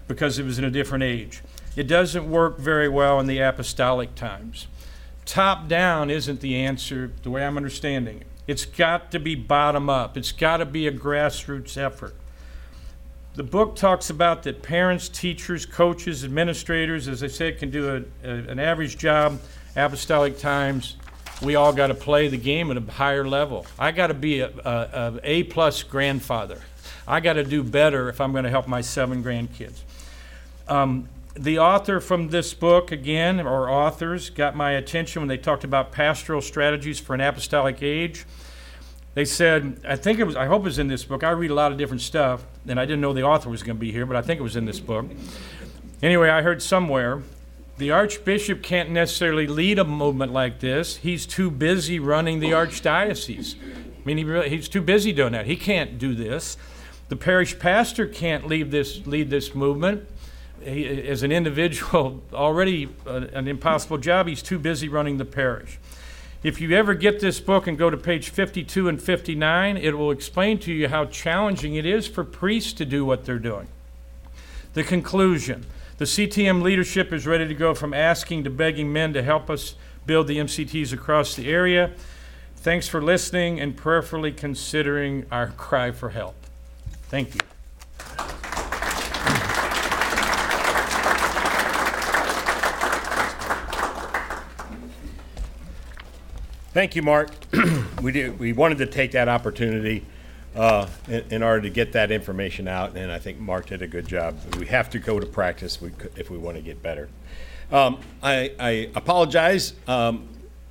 because it was in a different age. It doesn't work very well in the apostolic times top down isn't the answer the way I'm understanding it. It's got to be bottom up, it's got to be a grassroots effort. The book talks about that parents, teachers, coaches, administrators, as I said, can do a, a, an average job, apostolic times. We all got to play the game at a higher level. I got to be a, a, plus grandfather. I got to do better if I'm going to help my seven grandkids. Um, the author from this book, again, or authors, got my attention when they talked about pastoral strategies for an apostolic age. They said, I think it was, I hope it was in this book. I read a lot of different stuff, and I didn't know the author was going to be here, but I think it was in this book. Anyway, I heard somewhere the archbishop can't necessarily lead a movement like this. He's too busy running the archdiocese. I mean, he really, he's too busy doing that. He can't do this. The parish pastor can't lead this, lead this movement he, as an individual, <laughs> already an impossible job. He's too busy running the parish. If you ever get this book and go to page 52 and 59, it will explain to you how challenging it is for priests to do what they're doing. The conclusion the CTM leadership is ready to go from asking to begging men to help us build the MCTs across the area. Thanks for listening and prayerfully considering our cry for help. Thank you. Thank you, Mark. <clears throat> we did, we wanted to take that opportunity uh, in, in order to get that information out, and I think Mark did a good job. We have to go to practice if we want to get better. Um, I, I apologize. Um,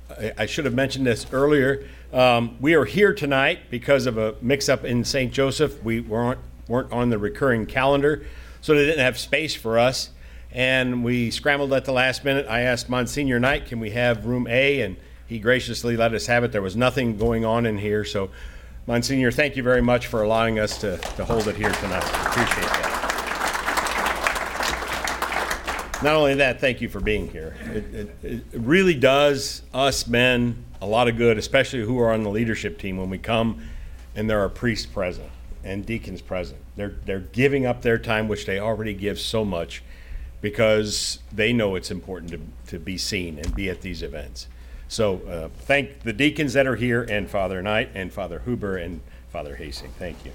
I, I should have mentioned this earlier. Um, we are here tonight because of a mix-up in St. Joseph. We weren't weren't on the recurring calendar, so they didn't have space for us. And we scrambled at the last minute. I asked Monsignor Knight, "Can we have room A?" and he graciously let us have it. There was nothing going on in here, so Monsignor, thank you very much for allowing us to, to hold it here tonight. Appreciate that. Not only that, thank you for being here. It, it, it really does us men a lot of good, especially who are on the leadership team, when we come and there are priests present and deacons present. They're, they're giving up their time, which they already give so much, because they know it's important to, to be seen and be at these events. So uh, thank the deacons that are here, and Father Knight, and Father Huber, and Father Hoesing. Thank you.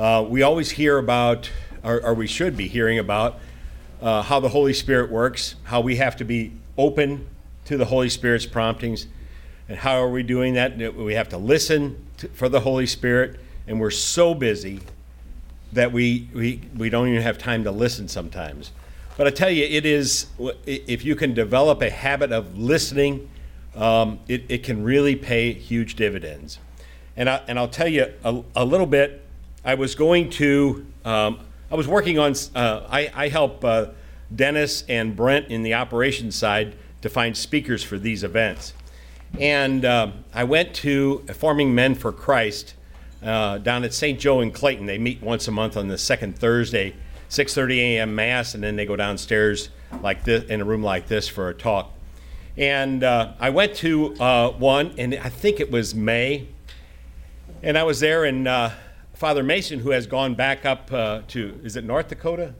Uh, we always hear about, or, or we should be hearing about, uh, how the Holy Spirit works, how we have to be open to the Holy Spirit's promptings, and how are we doing that? That We have to listen to, for the Holy Spirit, and we're so busy that we, we, we don't even have time to listen sometimes. But I tell you, it is, if you can develop a habit of listening, um, it, it can really pay huge dividends. And, I, and I'll tell you a, a little bit. I was going to, um, I was working on, uh, I, I help uh, Dennis and Brent in the operations side to find speakers for these events. And um, I went to Forming Men for Christ uh, down at St. Joe in Clayton. They meet once a month on the second Thursday, 6:30 a.m. mass, and then they go downstairs like this in a room like this for a talk. And uh, I went to uh, one, and I think it was May, and I was there, and uh, Father Mason, who has gone back up uh, to, is it North Dakota?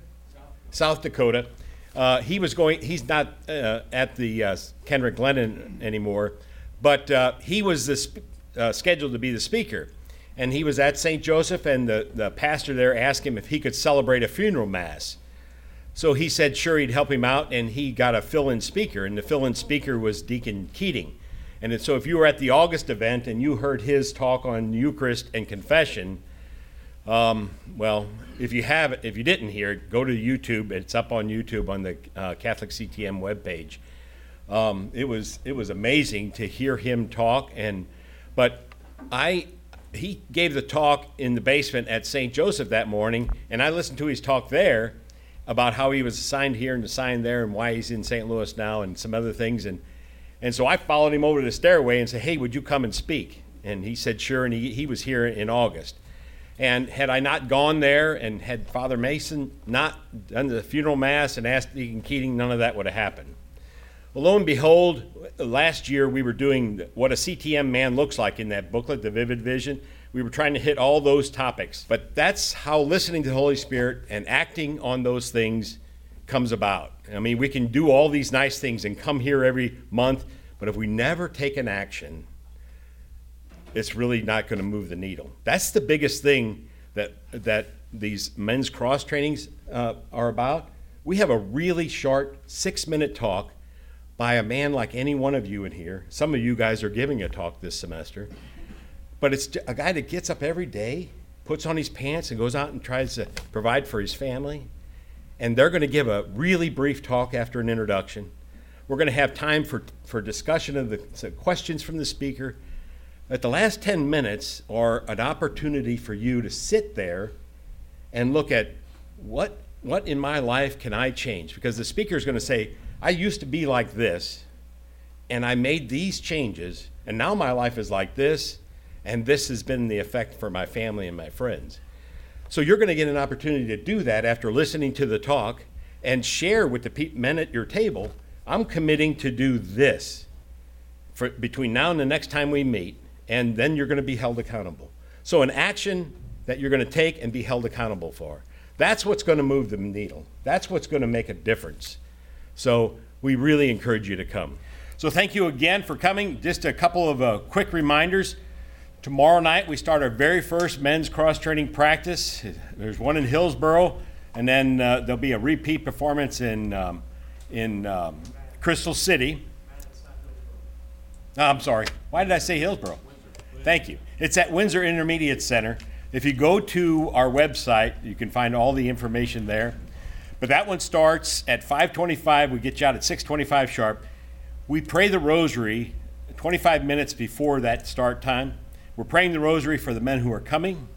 South Dakota. Uh, he was going, he's not uh, at the Kenrick-Glennon anymore, but he was the sp- scheduled to be the speaker. And he was at St. Joseph, and the, the pastor there asked him if he could celebrate a funeral mass. So he said, sure, he'd help him out, and he got a fill in speaker, and the fill in speaker was Deacon Keating. And so if you were at the August event and you heard his talk on Eucharist and confession, um, well, if you have if you didn't hear it, go to YouTube. It's up on YouTube on the uh, Catholic CTM webpage. Um, it was it was amazing to hear him talk, and but I he gave the talk in the basement at St. Joseph that morning, and I listened to his talk there about how he was assigned here and assigned there, and why he's in St. Louis now, and some other things, and and so I followed him over to the stairway and said, "Hey, would you come and speak?" And he said, "Sure." And he he was here in August. And had I not gone there and had Father Mason not done the funeral mass and asked Deacon Keating, none of that would have happened. Well, lo and behold, last year we were doing what a CTM man looks like in that booklet, The Vivid Vision. We were trying to hit all those topics. But that's how listening to the Holy Spirit and acting on those things comes about. I mean, we can do all these nice things and come here every month, but if we never take an action, it's really not going to move the needle. That's the biggest thing that that these men's cross trainings uh, are about. We have a really short six-minute talk by a man like any one of you in here. Some of you guys are giving a talk this semester, but it's a guy that gets up every day, puts on his pants, and goes out and tries to provide for his family. And they're going to give a really brief talk after an introduction. We're going to have time for, for discussion of the questions from the speaker that the last 10 minutes are an opportunity for you to sit there and look at what, what in my life can I change? Because the speaker is going to say, I used to be like this, and I made these changes, and now my life is like this, and this has been the effect for my family and my friends. So you're going to get an opportunity to do that after listening to the talk and share with the men at your table. I'm committing to do this for between now and the next time we meet and then you're going to be held accountable. So, an action that you're going to take and be held accountable for. That's what's going to move the needle. That's what's going to make a difference. So, we really encourage you to come. So, thank you again for coming. Just a couple of uh, quick reminders. Tomorrow night, we start our very first men's cross training practice. There's one in Hillsboro, and then uh, there'll be a repeat performance in, um, in um, Crystal City. No, I'm sorry. Why did I say Hillsboro? Thank you. It's at Windsor Intermediate Center. If you go to our website, you can find all the information there. But that one starts at 5:25. We get you out at 6:25 sharp. We pray the rosary 25 minutes before that start time. We're praying the rosary for the men who are coming.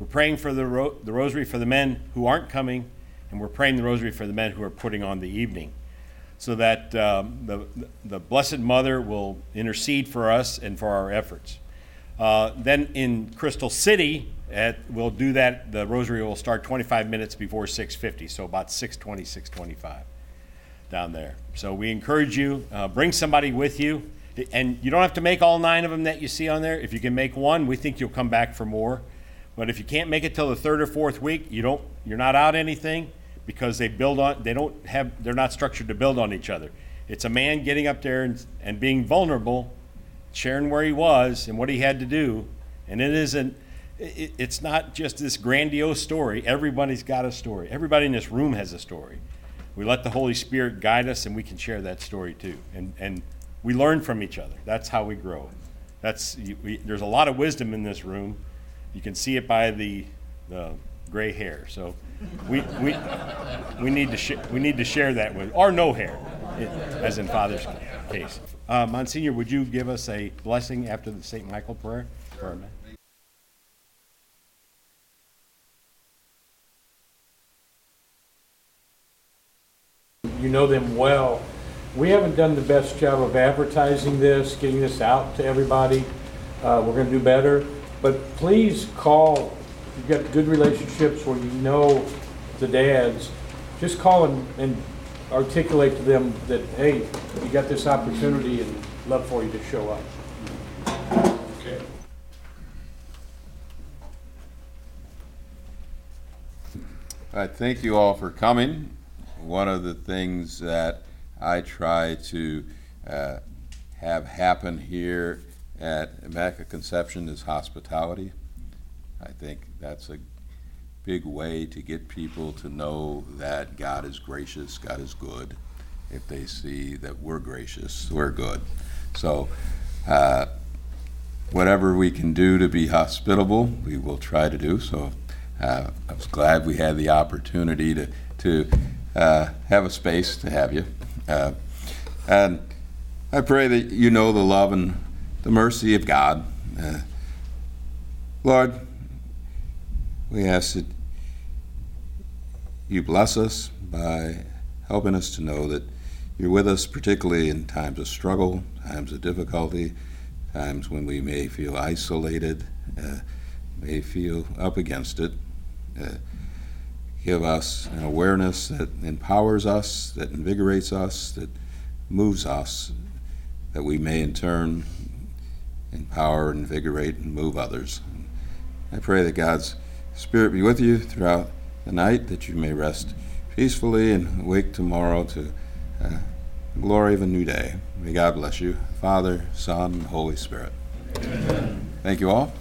We're praying for the, ro- the rosary for the men who aren't coming, and we're praying the rosary for the men who are putting on the evening so that um, the, the Blessed Mother will intercede for us and for our efforts. Uh, then in Crystal City, at, we'll do that. The rosary will start 25 minutes before 6:50, so about 6:20, 6:25 down there. So we encourage you, uh, bring somebody with you, and you don't have to make all nine of them that you see on there. If you can make one, we think you'll come back for more. But if you can't make it till the third or fourth week, you don't, you're not out anything because they build on, they don't have, they're not structured to build on each other. It's a man getting up there and, and being vulnerable, sharing where he was and what he had to do, and it isn't, it, it's not just this grandiose story. Everybody's got a story. Everybody in this room has a story. We let the Holy Spirit guide us, and we can share that story too. And and we learn from each other. That's how we grow. That's we, there's a lot of wisdom in this room. You can see it by the the gray hair. So we we we need to sh- we need to share that with or no hair, as in Father's case. Uh, Monsignor, would you give us a blessing after the Saint Michael prayer? You know them well. We haven't done the best job of advertising this, getting this out to everybody. Uh, we're gonna do better, but please call, you've got good relationships where you know the dads. Just call and, and articulate to them that, hey, you got this opportunity and love for you to show up. Okay. I thank you all for coming. One of the things that I try to uh, have happen here at Immaculate Conception is hospitality. I think that's a big way to get people to know that God is gracious, God is good. If they see that we're gracious, we're good. So, uh, whatever we can do to be hospitable, we will try to do. So uh, I was glad we had the opportunity to, to uh, have a space to have you. Uh, and I pray that you know the love and the mercy of God. Uh, Lord, we ask that you bless us by helping us to know that you're with us, particularly in times of struggle, times of difficulty, times when we may feel isolated, uh, may feel up against it. Uh, give us an awareness that empowers us, that invigorates us, that moves us, that we may in turn empower, invigorate, and move others. I pray that God's Spirit be with you throughout the night, that you may rest peacefully and wake tomorrow to uh, the glory of a new day. May God bless you, Father, Son, and Holy Spirit. Thank you all.